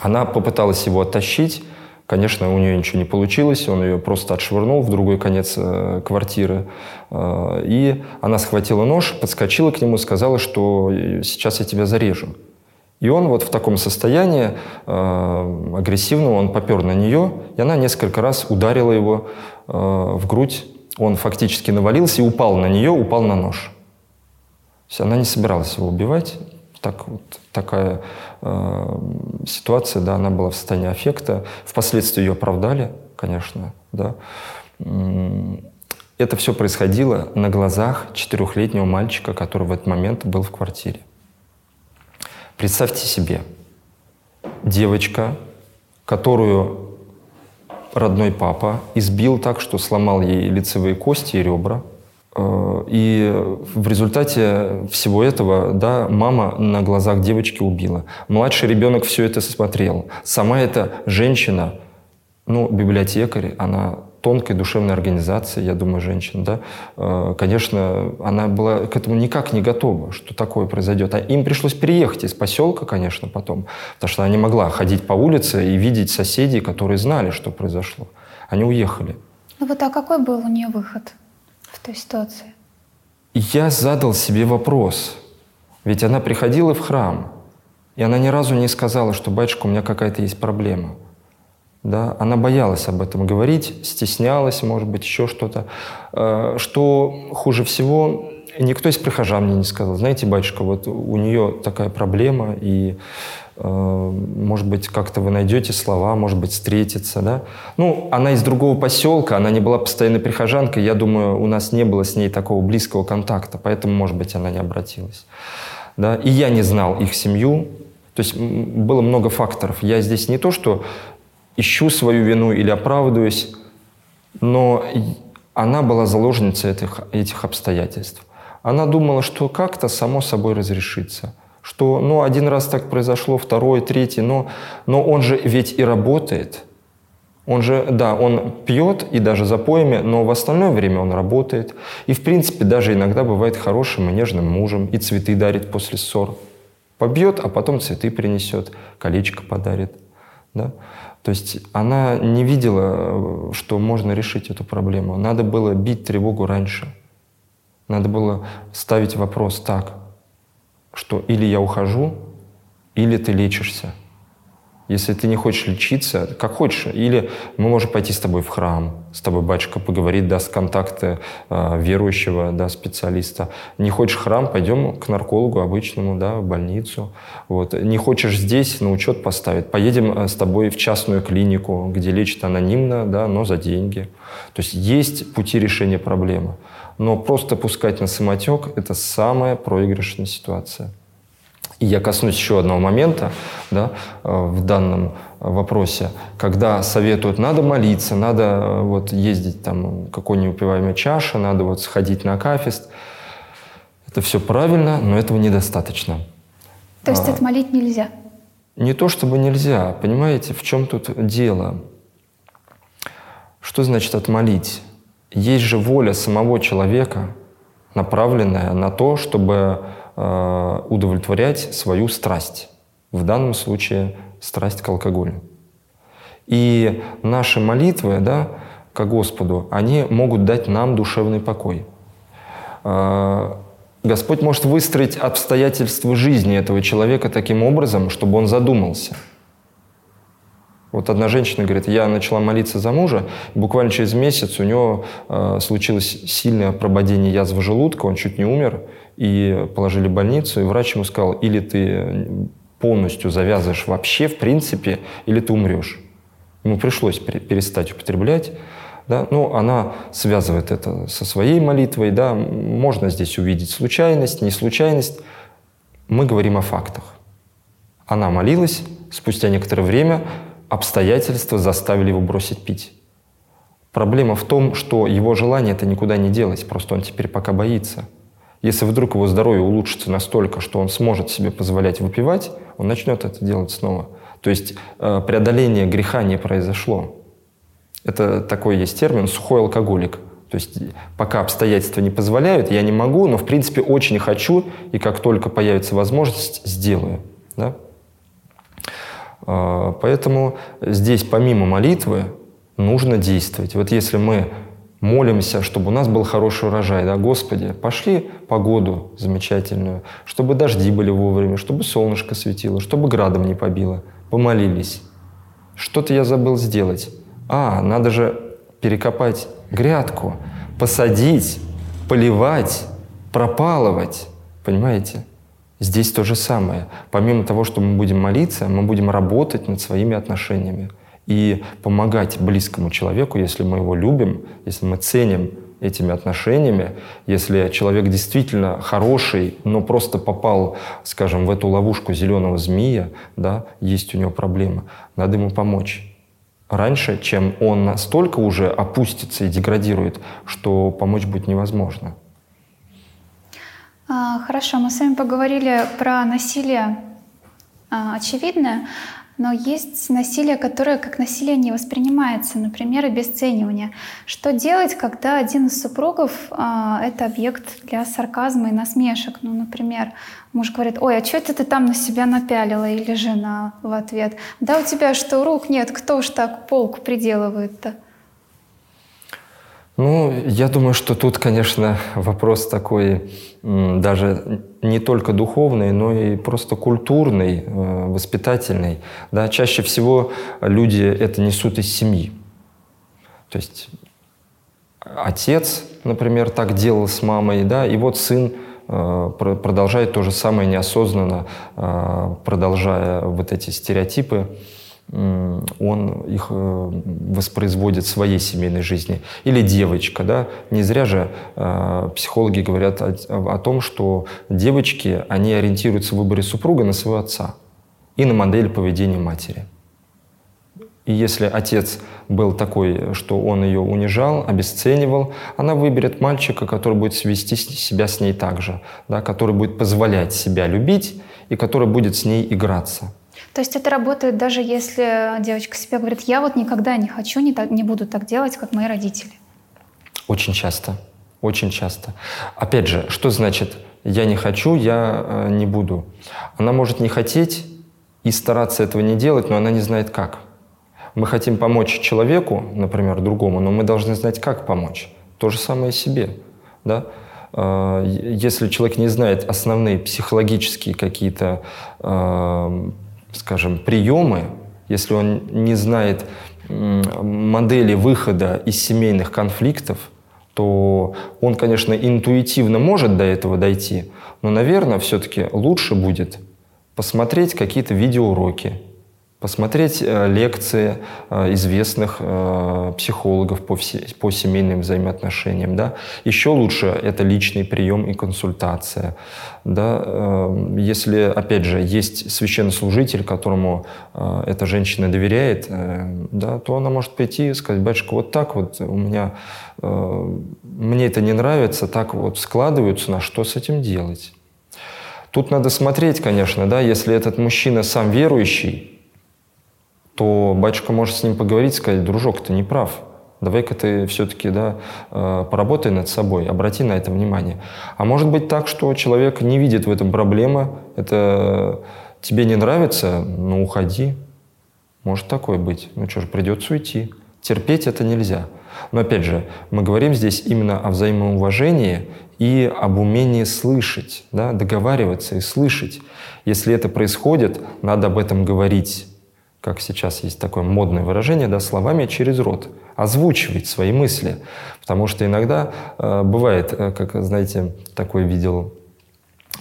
[SPEAKER 1] Она попыталась его оттащить. Конечно, у нее ничего не получилось, он ее просто отшвырнул в другой конец э, квартиры. Э, и она схватила нож, подскочила к нему, сказала, что сейчас я тебя зарежу. И он вот в таком состоянии э, агрессивного, он попер на нее, и она несколько раз ударила его э, в грудь. Он фактически навалился и упал на нее, упал на нож. То есть она не собиралась его убивать. Так, вот, такая э, ситуация, да, она была в состоянии аффекта. Впоследствии ее оправдали, конечно, да. Это все происходило на глазах четырехлетнего мальчика, который в этот момент был в квартире. Представьте себе, девочка, которую родной папа избил так, что сломал ей лицевые кости и ребра. Э, и в результате всего этого да, мама на глазах девочки убила. Младший ребенок все это смотрел. Сама эта женщина, ну, библиотекарь, она тонкой душевной организации, я думаю, женщин, да, э, конечно, она была к этому никак не готова, что такое произойдет. А им пришлось переехать из поселка, конечно, потом, потому что она не могла ходить по улице и видеть соседей, которые знали, что произошло. Они уехали.
[SPEAKER 2] Ну вот а какой был у нее выход в той ситуации?
[SPEAKER 1] Я задал себе вопрос. Ведь она приходила в храм, и она ни разу не сказала, что, батюшка, у меня какая-то есть проблема – да, она боялась об этом говорить, стеснялась, может быть, еще что-то. Э, что хуже всего, никто из прихожан мне не сказал, знаете, батюшка, вот у нее такая проблема, и, э, может быть, как-то вы найдете слова, может быть, встретиться, да. Ну, она из другого поселка, она не была постоянной прихожанкой, я думаю, у нас не было с ней такого близкого контакта, поэтому, может быть, она не обратилась. Да? И я не знал их семью, то есть было много факторов. Я здесь не то, что ищу свою вину или оправдываюсь, но она была заложницей этих, этих обстоятельств. Она думала, что как-то само собой разрешится. Что, ну, один раз так произошло, второй, третий, но, но он же ведь и работает. Он же, да, он пьет и даже за поями, но в остальное время он работает. И, в принципе, даже иногда бывает хорошим и нежным мужем, и цветы дарит после ссор. Побьет, а потом цветы принесет, колечко подарит. Да? То есть она не видела, что можно решить эту проблему. Надо было бить тревогу раньше. Надо было ставить вопрос так, что или я ухожу, или ты лечишься. Если ты не хочешь лечиться, как хочешь, или мы можем пойти с тобой в храм, с тобой батюшка поговорит, даст контакты э, верующего, да, специалиста. Не хочешь храм, пойдем к наркологу обычному, да, в больницу. Вот. Не хочешь здесь, на учет поставить. Поедем с тобой в частную клинику, где лечат анонимно, да, но за деньги. То есть есть пути решения проблемы. Но просто пускать на самотек – это самая проигрышная ситуация. И я коснусь еще одного момента да, э, в данном вопросе, когда советуют, надо молиться, надо э, вот ездить там какой неупиваемой чаши, надо вот сходить на кафест. Это все правильно, но этого недостаточно.
[SPEAKER 2] То есть а, отмолить нельзя?
[SPEAKER 1] Не то чтобы нельзя. Понимаете, в чем тут дело? Что значит отмолить? Есть же воля самого человека, направленная на то, чтобы удовлетворять свою страсть. В данном случае страсть к алкоголю. И наши молитвы да, к Господу, они могут дать нам душевный покой. Э, Господь может выстроить обстоятельства жизни этого человека таким образом, чтобы он задумался. Вот одна женщина говорит, я начала молиться за мужа, буквально через месяц у него э, случилось сильное прободение язвы желудка, он чуть не умер, и положили в больницу, и врач ему сказал, или ты полностью завязываешь вообще, в принципе, или ты умрешь. Ему пришлось перестать употреблять. Да? Ну, она связывает это со своей молитвой. Да? Можно здесь увидеть случайность, не случайность. Мы говорим о фактах. Она молилась, спустя некоторое время обстоятельства заставили его бросить пить. Проблема в том, что его желание это никуда не делать, просто он теперь пока боится – если вдруг его здоровье улучшится настолько, что он сможет себе позволять выпивать, он начнет это делать снова. То есть э, преодоление греха не произошло. Это такой есть термин «сухой алкоголик». То есть пока обстоятельства не позволяют, я не могу, но в принципе очень хочу, и как только появится возможность, сделаю. Да? Э, поэтому здесь помимо молитвы нужно действовать. Вот если мы молимся, чтобы у нас был хороший урожай. Да, Господи, пошли погоду замечательную, чтобы дожди были вовремя, чтобы солнышко светило, чтобы градом не побило. Помолились. Что-то я забыл сделать. А, надо же перекопать грядку, посадить, поливать, пропалывать. Понимаете? Здесь то же самое. Помимо того, что мы будем молиться, мы будем работать над своими отношениями и помогать близкому человеку, если мы его любим, если мы ценим этими отношениями, если человек действительно хороший, но просто попал, скажем, в эту ловушку зеленого змея, да, есть у него проблемы, надо ему помочь раньше, чем он настолько уже опустится и деградирует, что помочь будет невозможно.
[SPEAKER 2] А, хорошо, мы с вами поговорили про насилие а, очевидное. Но есть насилие, которое как насилие не воспринимается, например, обесценивание. Что делать, когда один из супругов а, это объект для сарказма и насмешек? Ну, например, муж говорит, ой, а что это ты там на себя напялила? Или жена в ответ, да у тебя что, рук нет, кто ж так полку приделывает-то?
[SPEAKER 1] Ну, я думаю, что тут, конечно, вопрос такой даже не только духовный, но и просто культурный, э, воспитательный. Да, чаще всего люди это несут из семьи. То есть отец, например, так делал с мамой, да, и вот сын э, продолжает то же самое неосознанно, э, продолжая вот эти стереотипы он их э, воспроизводит в своей семейной жизни. Или девочка, да, не зря же э, психологи говорят о, о том, что девочки, они ориентируются в выборе супруга на своего отца и на модель поведения матери. И если отец был такой, что он ее унижал, обесценивал, она выберет мальчика, который будет вести себя с ней так же, да, который будет позволять себя любить и который будет с ней играться.
[SPEAKER 2] То есть это работает даже если девочка себе говорит, я вот никогда не хочу, не, так, не буду так делать, как мои родители.
[SPEAKER 1] Очень часто. Очень часто. Опять же, что значит «я не хочу, я э, не буду»? Она может не хотеть и стараться этого не делать, но она не знает как. Мы хотим помочь человеку, например, другому, но мы должны знать, как помочь. То же самое себе. Да? Э, если человек не знает основные психологические какие-то, э, скажем, приемы, если он не знает модели выхода из семейных конфликтов, то он, конечно, интуитивно может до этого дойти, но, наверное, все-таки лучше будет посмотреть какие-то видеоуроки, посмотреть э, лекции э, известных э, психологов по, семейным взаимоотношениям. Да? Еще лучше это личный прием и консультация. Да? Если, опять же, есть священнослужитель, которому эта женщина доверяет, да, то она может прийти и сказать, батюшка, вот так вот у меня, мне это не нравится, так вот складываются, на что с этим делать? Тут надо смотреть, конечно, да, если этот мужчина сам верующий, то батюшка может с ним поговорить, сказать, дружок, ты не прав. Давай-ка ты все-таки да, э, поработай над собой, обрати на это внимание. А может быть так, что человек не видит в этом проблемы, это тебе не нравится, ну уходи. Может такое быть. Ну что ж, придется уйти. Терпеть это нельзя. Но опять же, мы говорим здесь именно о взаимоуважении и об умении слышать, да, договариваться и слышать. Если это происходит, надо об этом говорить как сейчас есть такое модное выражение, да, словами через рот, озвучивать свои мысли. Потому что иногда э, бывает, э, как, знаете, такой видел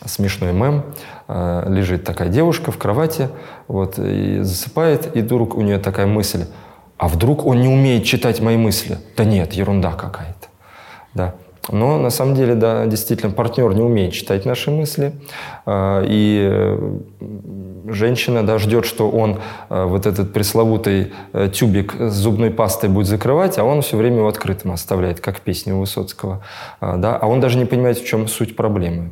[SPEAKER 1] смешной мем, э, лежит такая девушка в кровати, вот, и засыпает, и вдруг у нее такая мысль, а вдруг он не умеет читать мои мысли? Да нет, ерунда какая-то. Да. Но на самом деле, да, действительно, партнер не умеет читать наши мысли. А, и женщина да, ждет, что он э, вот этот пресловутый э, тюбик с зубной пастой будет закрывать, а он все время его открытым оставляет, как песня у Высоцкого. А, да? А он даже не понимает, в чем суть проблемы.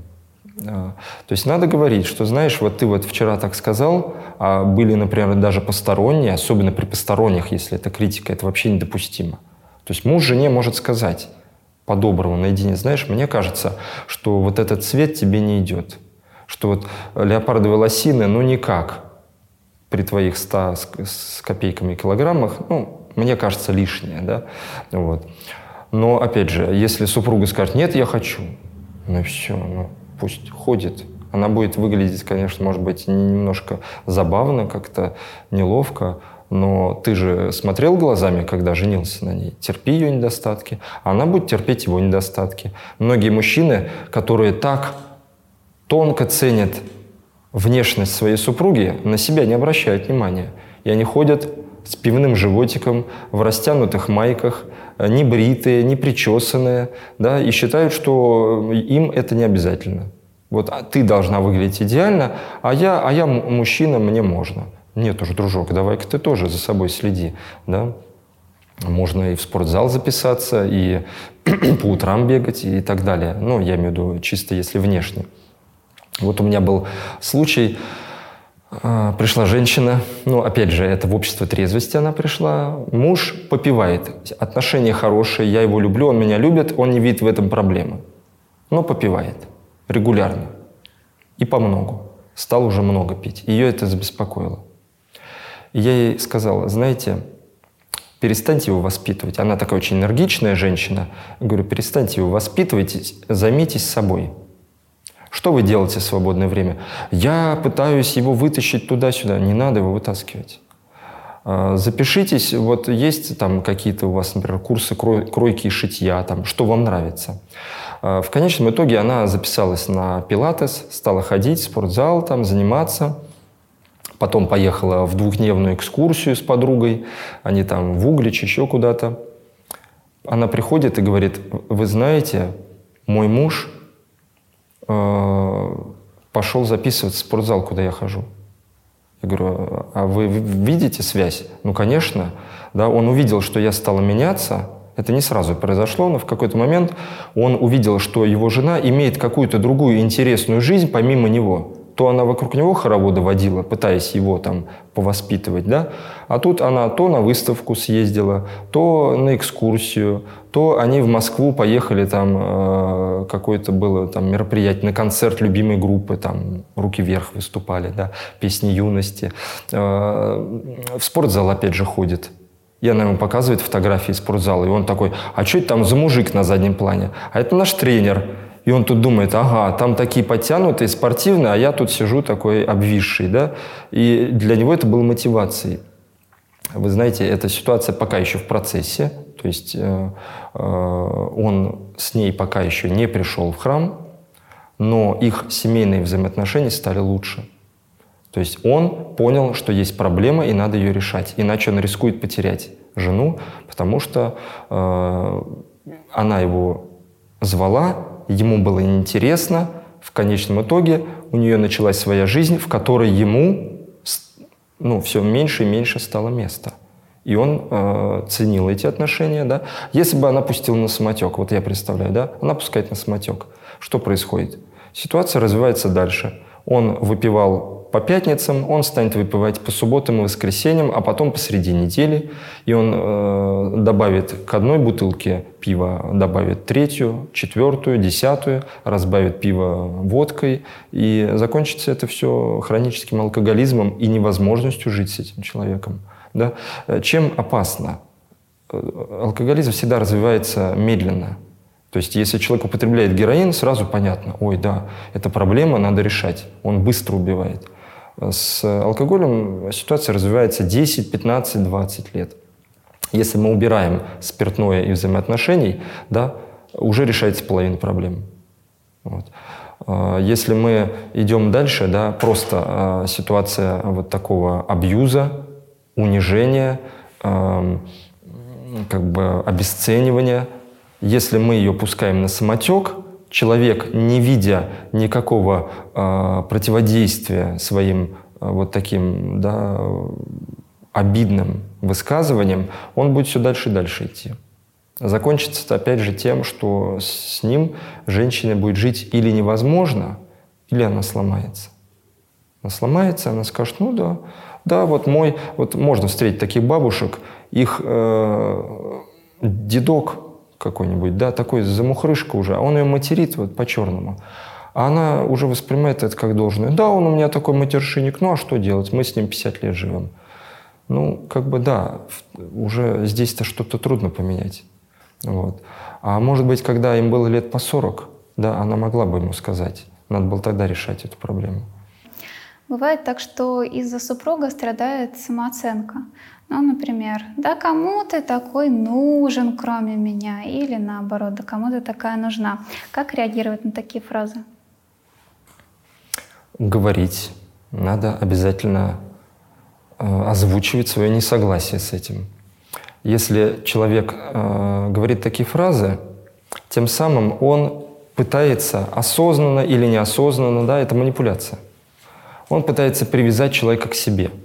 [SPEAKER 1] А, то есть надо говорить, что, знаешь, вот ты вот вчера так сказал, а были, например, даже посторонние, особенно при посторонних, если это критика, это вообще недопустимо. То есть муж жене может сказать, по-доброму наедине. Знаешь, мне кажется, что вот этот цвет тебе не идет. Что вот леопардовые лосины, ну никак при твоих 100 с, копейками килограммах, ну, мне кажется, лишнее, да, вот. Но, опять же, если супруга скажет, нет, я хочу, ну все, ну, пусть ходит. Она будет выглядеть, конечно, может быть, немножко забавно, как-то неловко, но ты же смотрел глазами, когда женился на ней. Терпи ее недостатки, она будет терпеть его недостатки. Многие мужчины, которые так тонко ценят внешность своей супруги, на себя не обращают внимания. И они ходят с пивным животиком, в растянутых майках, не бритые, не причесанные, да, и считают, что им это не обязательно. Вот а ты должна выглядеть идеально, а я, а я мужчина, мне можно. Нет уж, дружок, давай-ка ты тоже за собой следи, да. Можно и в спортзал записаться, и по утрам бегать, и так далее. Ну, я имею в виду чисто если внешне. Вот у меня был случай, а, пришла женщина, ну, опять же, это в общество трезвости она пришла. Муж попивает, отношения хорошие, я его люблю, он меня любит, он не видит в этом проблемы. Но попивает регулярно и по многу. Стал уже много пить. Ее это забеспокоило. Я ей сказала, знаете, перестаньте его воспитывать. Она такая очень энергичная женщина. Я говорю, перестаньте его воспитывать, займитесь собой. Что вы делаете в свободное время? Я пытаюсь его вытащить туда-сюда. Не надо его вытаскивать. А, запишитесь, вот есть там какие-то у вас, например, курсы кройки и шитья, там, что вам нравится. А, в конечном итоге она записалась на пилатес, стала ходить в спортзал, там, заниматься. Потом поехала в двухдневную экскурсию с подругой. Они там в Углич, еще куда-то. Она приходит и говорит, вы знаете, мой муж э, пошел записываться в спортзал, куда я хожу. Я говорю, а вы видите связь? Ну, конечно. Да, он увидел, что я стала меняться, это не сразу произошло, но в какой-то момент он увидел, что его жена имеет какую-то другую интересную жизнь помимо него то она вокруг него хороводы водила, пытаясь его там повоспитывать, да, а тут она то на выставку съездила, то на экскурсию, то они в Москву поехали, там э, какое-то было там мероприятие, на концерт любимой группы, там «Руки вверх» выступали, да, песни юности. Э, в спортзал опять же ходит. И она ему показывает фотографии спортзала, и он такой, а что это там за мужик на заднем плане? А это наш тренер. И он тут думает, ага, там такие подтянутые, спортивные, а я тут сижу такой обвисший, да? И для него это было мотивацией. Вы знаете, эта ситуация пока еще в процессе, то есть э, э, он с ней пока еще не пришел в храм, но их семейные взаимоотношения стали лучше. То есть он понял, что есть проблема и надо ее решать, иначе он рискует потерять жену, потому что э, она его звала, ему было неинтересно, в конечном итоге у нее началась своя жизнь, в которой ему ну, все меньше и меньше стало места. И он э, ценил эти отношения, да. Если бы она пустила на самотек, вот я представляю, да, она пускает на самотек. Что происходит? Ситуация развивается дальше. Он выпивал по пятницам, он станет выпивать по субботам и воскресеньям, а потом посреди недели. И он э, добавит к одной бутылке пива, добавит третью, четвертую, десятую, разбавит пиво водкой. И закончится это все хроническим алкоголизмом и невозможностью жить с этим человеком. Да? Чем опасно? Алкоголизм всегда развивается медленно. То есть, если человек употребляет героин, сразу понятно, ой, да, это проблема, надо решать. Он быстро убивает. С алкоголем ситуация развивается 10, 15, 20 лет. Если мы убираем спиртное и взаимоотношений, да, уже решается половина проблем. Вот. А, если мы идем дальше, да, просто а, ситуация вот такого абьюза, унижения, как бы обесценивания, если мы ее пускаем на самотек, человек, не видя никакого э, противодействия своим э, вот таким да, обидным высказыванием, он будет все дальше и дальше идти. Закончится это опять же тем, что с ним женщина будет жить или невозможно, или она сломается. Она сломается, она скажет, ну да, да, вот мой, вот можно встретить таких бабушек, их э, дедок какой-нибудь, да, такой замухрышка уже, а он ее материт вот по-черному. А она уже воспринимает это как должное. Да, он у меня такой матершинник, ну а что делать? Мы с ним 50 лет живем. Ну, как бы да, уже здесь-то что-то трудно поменять. Вот. А может быть, когда им было лет по 40, да, она могла бы ему сказать. Надо было тогда решать эту проблему.
[SPEAKER 2] Бывает так, что из-за супруга страдает самооценка. Ну, например, да кому ты такой нужен, кроме меня? Или наоборот, да кому ты такая нужна? Как реагировать на такие фразы?
[SPEAKER 1] Говорить. Надо обязательно э, озвучивать свое несогласие с этим. Если человек э, говорит такие фразы, тем самым он пытается осознанно или неосознанно, да, это манипуляция. Он пытается привязать человека к себе –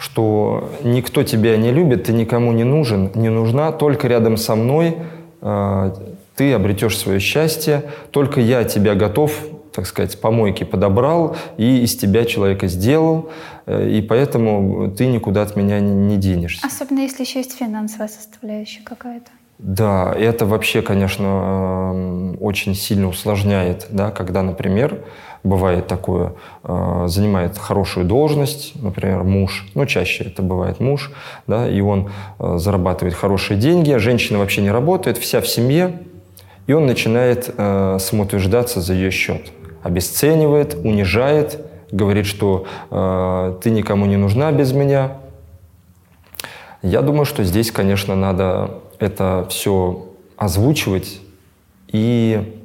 [SPEAKER 1] что никто тебя не любит, ты никому не нужен, не нужна, только рядом со мной э, ты обретешь свое счастье, только я тебя готов, так сказать, с помойки подобрал и из тебя человека сделал, э, и поэтому ты никуда от меня не, не денешься.
[SPEAKER 2] Особенно если еще есть финансовая составляющая какая-то.
[SPEAKER 1] Да, это вообще, конечно, э, очень сильно усложняет, да, когда, например, бывает такое, э, занимает хорошую должность, например, муж, ну, чаще это бывает муж, да, и он э, зарабатывает хорошие деньги, женщина вообще не работает, вся в семье, и он начинает э, самоутверждаться за ее счет. Обесценивает, унижает, говорит, что ты никому не нужна без меня. Я думаю, что здесь, конечно, надо это все озвучивать и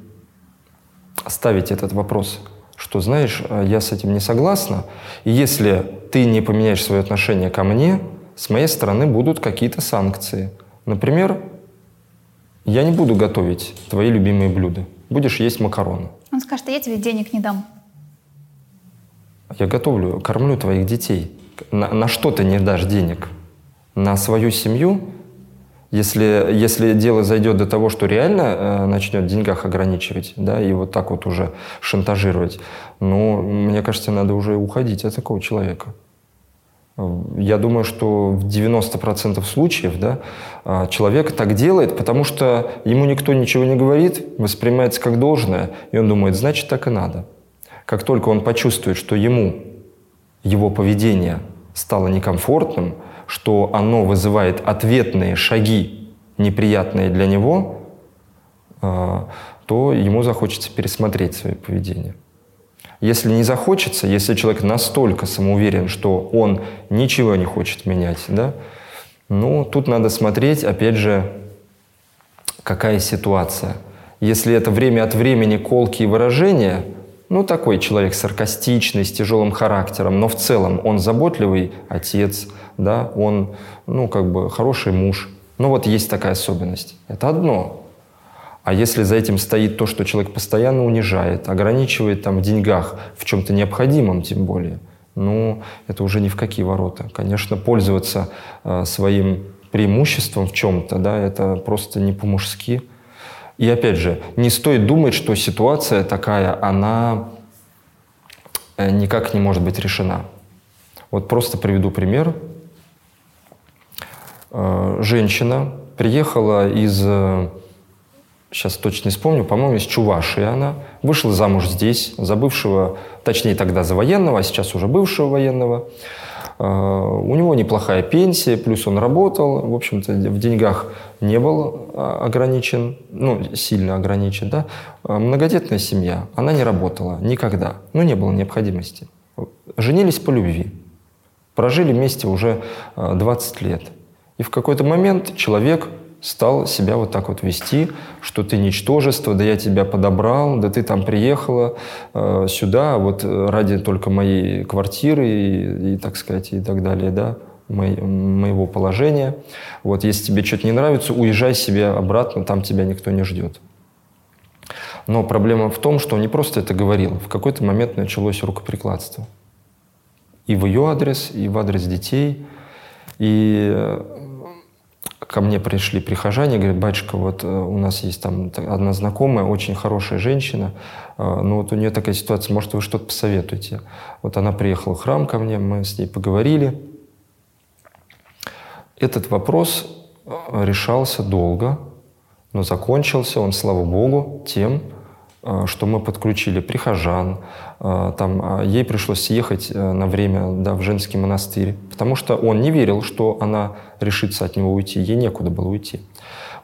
[SPEAKER 1] ставить этот вопрос что, знаешь, э, я с этим не согласна, и если ты не поменяешь свое отношение ко мне, с моей стороны будут какие-то санкции. Например, я не буду готовить твои любимые блюда. Будешь есть макароны.
[SPEAKER 2] Он скажет, я тебе денег не дам.
[SPEAKER 1] Я готовлю, кормлю твоих детей. На, на что ты не дашь денег? На свою семью? Если, если дело зайдет до того, что реально э, начнет в деньгах ограничивать, да, и вот так вот уже шантажировать, ну, мне кажется, надо уже уходить от такого человека. Я думаю, что в 90% случаев да, а, человек так делает, потому что ему никто ничего не говорит, воспринимается как должное, и он думает, значит, так и надо. Как только он почувствует, что ему его поведение стало некомфортным, что оно вызывает ответные шаги, неприятные для него, а, то ему захочется пересмотреть свое поведение. Если не захочется, если человек настолько самоуверен, что он ничего не хочет менять, да, ну, тут надо смотреть, опять же, какая ситуация. Если это время от времени колкие выражения, ну, такой человек саркастичный, с тяжелым характером, но в целом он заботливый отец, да, он, ну, как бы хороший муж. Ну, вот есть такая особенность. Это одно. А если за этим стоит то, что человек постоянно унижает, ограничивает там в деньгах, в чем-то необходимом тем более, ну, это уже ни в какие ворота. Конечно, пользоваться э, своим преимуществом в чем-то, да, это просто не по-мужски. И опять же, не стоит думать, что ситуация такая, она э, никак не может быть решена. Вот просто приведу пример. Э, женщина приехала из э, сейчас точно не вспомню, по-моему, из Чувашии она, вышла замуж здесь, за бывшего, точнее тогда за военного, а сейчас уже бывшего военного. А, у него неплохая пенсия, плюс он работал, в общем-то, в деньгах не был а, ограничен, ну, сильно ограничен, да. Многодетная семья, она не работала никогда, ну, не было необходимости. Женились по любви, прожили вместе уже 20 лет. И в какой-то момент человек стал себя вот так вот вести, что ты ничтожество, да я тебя подобрал, да ты там приехала э, сюда вот ради только моей квартиры и, и, так сказать, и так далее, да, мо- моего положения. Вот если тебе что-то не нравится, уезжай себе обратно, там тебя никто не ждет. Но проблема в том, что он не просто это говорил, в какой-то момент началось рукоприкладство. И в ее адрес, и в адрес детей. И э, ко мне пришли прихожане, говорят, батюшка, вот э, у нас есть там одна знакомая, очень хорошая женщина, э, но вот у нее такая ситуация, может, вы что-то посоветуете. Вот она приехала в храм ко мне, мы с ней поговорили. Этот вопрос э, решался долго, но закончился он, слава Богу, тем, что мы подключили прихожан, там, ей пришлось съехать на время да, в женский монастырь, потому что он не верил, что она решиться от него уйти. Ей некуда было уйти.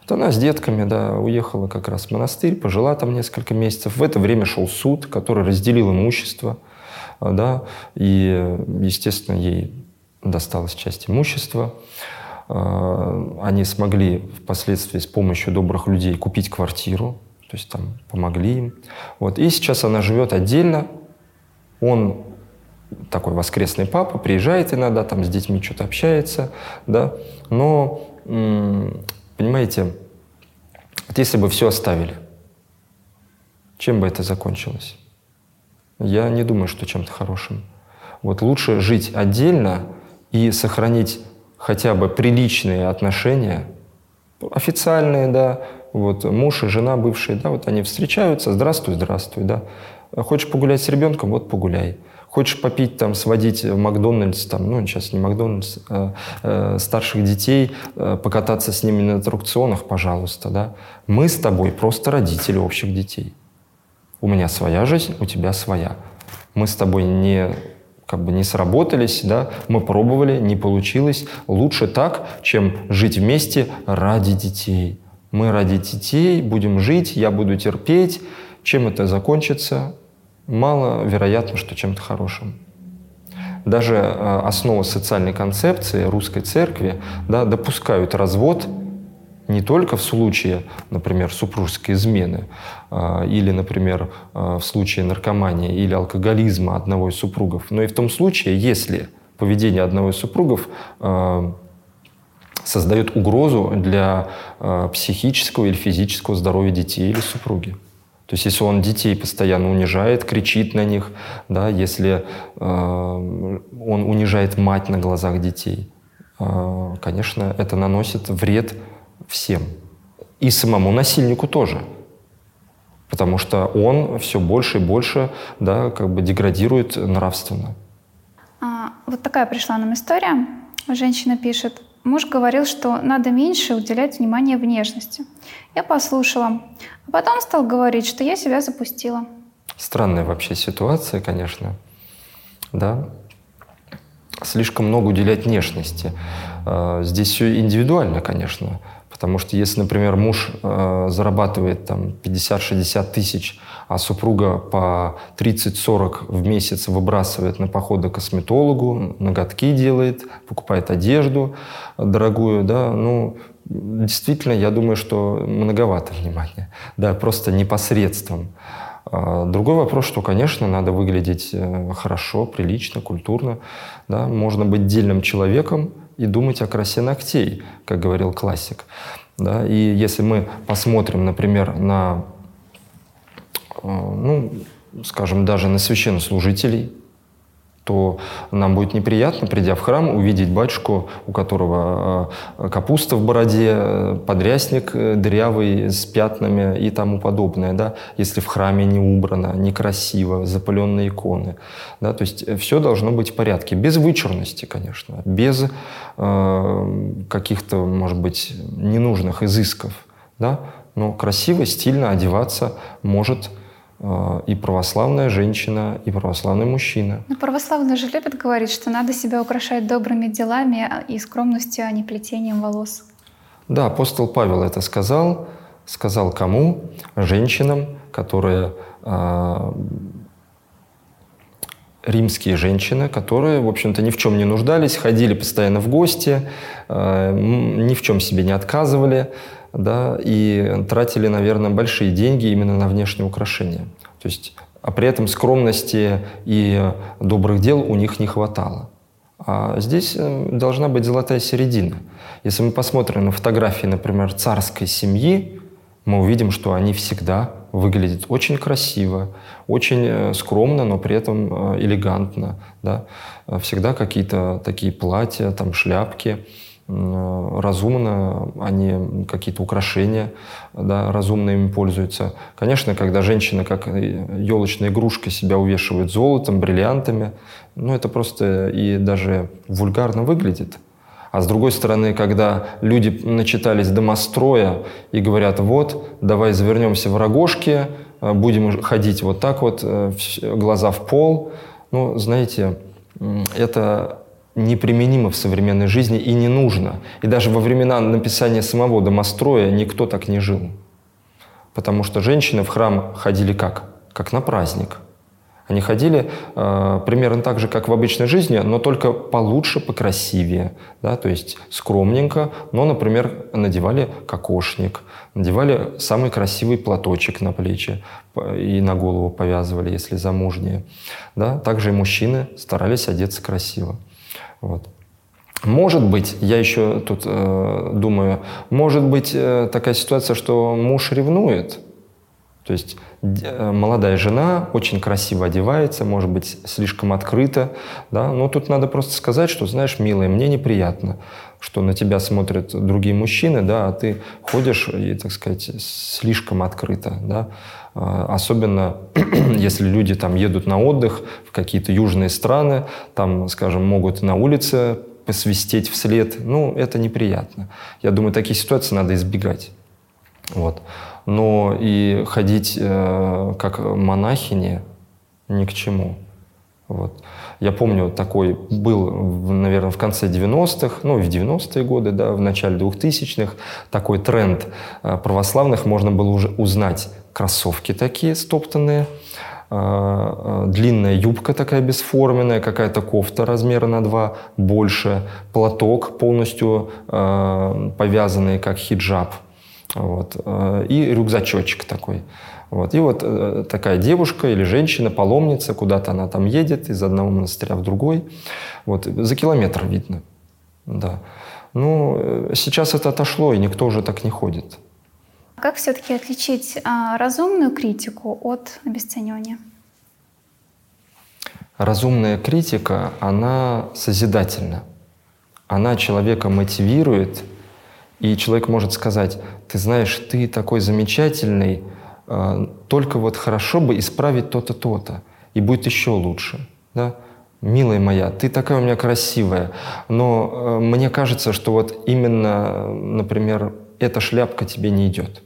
[SPEAKER 1] Вот она с детками, да, уехала как раз в монастырь, пожила там несколько месяцев. В это время шел суд, который разделил имущество, да, и, естественно, ей досталась часть имущества. Они смогли впоследствии с помощью добрых людей купить квартиру, то есть там помогли им. Вот. И сейчас она живет отдельно. Он такой воскресный папа, приезжает иногда, там с детьми что-то общается, да, но, понимаете, вот если бы все оставили, чем бы это закончилось? Я не думаю, что чем-то хорошим. Вот лучше жить отдельно и сохранить хотя бы приличные отношения, официальные, да, вот муж и жена бывшие, да, вот они встречаются, здравствуй, здравствуй, да. Хочешь погулять с ребенком, вот погуляй. Хочешь попить, там, сводить в Макдональдс, там, ну, сейчас не Макдональдс, а, э, старших детей, э, покататься с ними на аттракционах, пожалуйста, да. Мы с тобой просто родители общих детей. У меня своя жизнь, у тебя своя. Мы с тобой не как бы не сработались, да, мы пробовали, не получилось. Лучше так, чем жить вместе ради детей. Мы ради детей будем жить, я буду терпеть. Чем это закончится? маловероятно, что чем-то хорошим. Даже э, основы социальной концепции русской церкви да, допускают развод не только в случае, например, супружеской измены э, или, например, э, в случае наркомании или алкоголизма одного из супругов, но и в том случае, если поведение одного из супругов создает угрозу для психического или физического здоровья детей или супруги. То есть если он детей постоянно унижает, кричит на них, да, если э, он унижает мать на глазах детей, э, конечно, это наносит вред всем. И самому насильнику тоже. Потому что он все больше и больше да, как бы деградирует нравственно.
[SPEAKER 2] А, вот такая пришла нам история. Женщина пишет, Муж говорил, что надо меньше уделять внимание внешности. Я послушала. А потом стал говорить, что я себя запустила.
[SPEAKER 1] Странная вообще ситуация, конечно. Да? Слишком много уделять внешности. А, здесь все индивидуально, конечно. Потому что если, например, муж э, зарабатывает там 50-60 тысяч, а супруга по 30-40 в месяц выбрасывает на походы к косметологу, ноготки делает, покупает одежду дорогую, да, ну, действительно, я думаю, что многовато внимания, да, просто непосредством. А другой вопрос, что, конечно, надо выглядеть э, хорошо, прилично, культурно. Да? Можно быть дельным человеком, и думать о красе ногтей, как говорил классик. Да? И если мы посмотрим, например, на, ну, скажем, даже на священнослужителей, то нам будет неприятно, придя в храм, увидеть батюшку, у которого э, капуста в бороде, э, подрясник э, дырявый с пятнами и тому подобное, да, если в храме не убрано, некрасиво, запаленные иконы. Да, то есть все должно быть в порядке, без вычурности, конечно, без э, каких-то, может быть, ненужных изысков. Да, но красиво, стильно одеваться может и православная женщина, и православный мужчина.
[SPEAKER 2] Но православные же любят говорить, что надо себя украшать добрыми делами и скромностью, а не плетением волос.
[SPEAKER 1] Да, апостол Павел это сказал. Сказал кому? Женщинам, которые э, римские женщины, которые, в общем-то, ни в чем не нуждались, ходили постоянно в гости, э, ни в чем себе не отказывали, да, и тратили, наверное, большие деньги именно на внешние украшения. То есть, а при этом скромности и добрых дел у них не хватало. А здесь э, должна быть золотая середина. Если мы посмотрим на фотографии, например, царской семьи, мы увидим, что они всегда выглядят очень красиво, очень э, скромно, но при этом э, элегантно. Да? Всегда какие-то такие платья, там шляпки разумно, они какие-то украшения да, разумно ими пользуются. Конечно, когда женщина как елочная игрушка себя увешивает золотом, бриллиантами, ну это просто и даже вульгарно выглядит. А с другой стороны, когда люди начитались домостроя и говорят, вот, давай завернемся в рогожки, будем ходить вот так вот, э, глаза в пол, ну, знаете, это неприменимо в современной жизни и не нужно. И даже во времена написания самого домостроя никто так не жил. Потому что женщины в храм ходили как? Как на праздник. Они ходили э, примерно так же, как в обычной жизни, но только получше, покрасивее. Да? То есть скромненько, но, например, надевали кокошник, надевали самый красивый платочек на плечи и на голову повязывали, если замужние. Да? Также и мужчины старались одеться красиво. Вот. Может быть, я еще тут э, думаю, может быть э, такая ситуация, что муж ревнует. То есть э, молодая жена очень красиво одевается, может быть, слишком открыто, да, но тут надо просто сказать, что, знаешь, милая, мне неприятно, что на тебя смотрят другие мужчины, да, а ты ходишь и, так сказать, слишком открыто, да, а, особенно если люди там едут на отдых в какие-то южные страны, там, скажем, могут на улице посвистеть вслед. Ну, это неприятно. Я думаю, такие ситуации надо избегать. Вот. Но и ходить э, как монахини ни к чему. Вот. Я помню, такой был, наверное, в конце 90-х, ну, в 90-е годы, да, в начале 2000-х, такой тренд э, православных, можно было уже узнать кроссовки такие стоптанные, а, а, длинная юбка такая бесформенная, какая-то кофта размера на два больше, платок полностью повязанный, как хиджаб, вот, и рюкзачочек такой. Вот. И вот э, такая девушка или женщина, паломница, куда-то она там едет из одного монастыря в другой. Вот. За километр видно. Да. Ну, э, сейчас это отошло, и никто уже так не ходит.
[SPEAKER 2] Как все-таки отличить а, разумную критику от обесценивания?
[SPEAKER 1] Разумная критика, она созидательна. Она человека мотивирует, и человек может сказать, ты знаешь, ты такой замечательный, а, только вот хорошо бы исправить то-то, то-то, и будет еще лучше. Да? Милая моя, ты такая у меня красивая, но э, мне кажется, что вот именно, например, эта шляпка тебе не идет.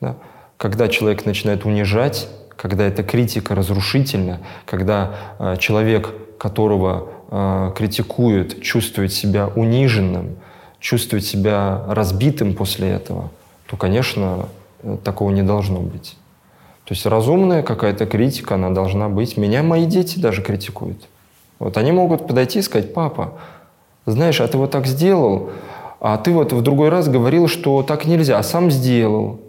[SPEAKER 1] Да? Когда человек начинает унижать, когда эта критика разрушительна, когда э, человек, которого э, критикуют, чувствует себя униженным, чувствует себя разбитым после этого, то, конечно, э, такого не должно быть. То есть разумная какая-то критика, она должна быть. Меня мои дети даже критикуют. Вот они могут подойти и сказать, папа, знаешь, а ты вот так сделал, а ты вот в другой раз говорил, что так нельзя, а сам сделал.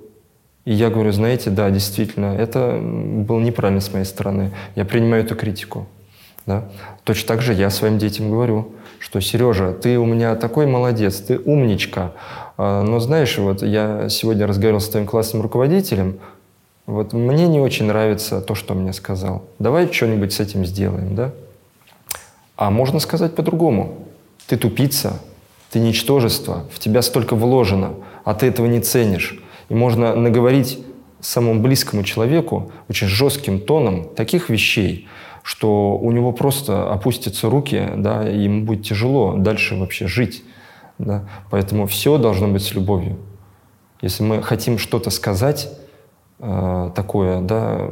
[SPEAKER 1] И я говорю, знаете, да, действительно, это было неправильно с моей стороны. Я принимаю эту критику. Да? Точно так же я своим детям говорю, что Сережа, ты у меня такой молодец, ты умничка. А, но знаешь, вот я сегодня разговаривал с твоим классным руководителем, вот мне не очень нравится то, что он мне сказал. Давай что-нибудь с этим сделаем, да? А можно сказать по-другому. Ты тупица, ты ничтожество, в тебя столько вложено, а ты этого не ценишь. И можно наговорить самому близкому человеку очень жестким тоном таких вещей, что у него просто опустятся руки, да, и ему будет тяжело дальше вообще жить. Да. Поэтому все должно быть с любовью. Если мы хотим что-то сказать, Э, такое, да,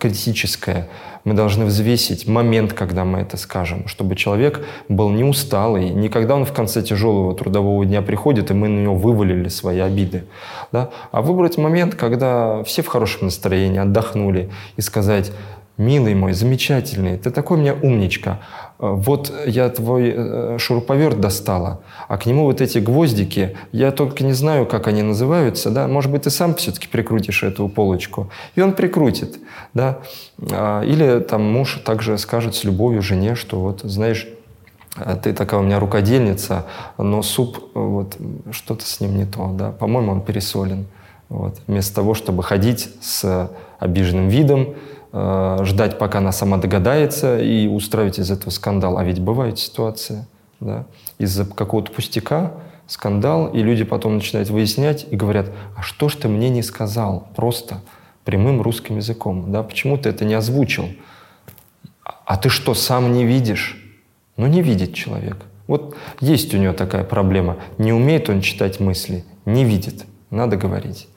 [SPEAKER 1] критическое. Мы должны взвесить момент, когда мы это скажем, чтобы человек был не усталый, не когда он в конце тяжелого трудового дня приходит, и мы на него вывалили свои обиды, да, а выбрать момент, когда все в хорошем настроении, отдохнули, и сказать, милый мой, замечательный, ты такой у меня умничка, Э, вот я твой э, шуруповерт достала, а к нему вот эти гвоздики, я только не знаю, как они называются, да, может быть, ты сам все-таки прикрутишь эту полочку, и он прикрутит, да, а, или там муж также скажет с любовью жене, что вот, знаешь, э, ты такая у меня рукодельница, но суп, вот, что-то с ним не то, да, по-моему, он пересолен, вот, вместо того, чтобы ходить с обиженным видом, ждать, пока она сама догадается и устраивать из этого скандал. А ведь бывает ситуация, да, из-за какого-то пустяка скандал, и люди потом начинают выяснять и говорят, а что ж ты мне не сказал просто прямым русским языком, да, почему ты это не озвучил? А ты что, сам не видишь? Ну, не видит человек. Вот есть у него такая проблема. Не умеет он читать мысли, не видит. Надо говорить.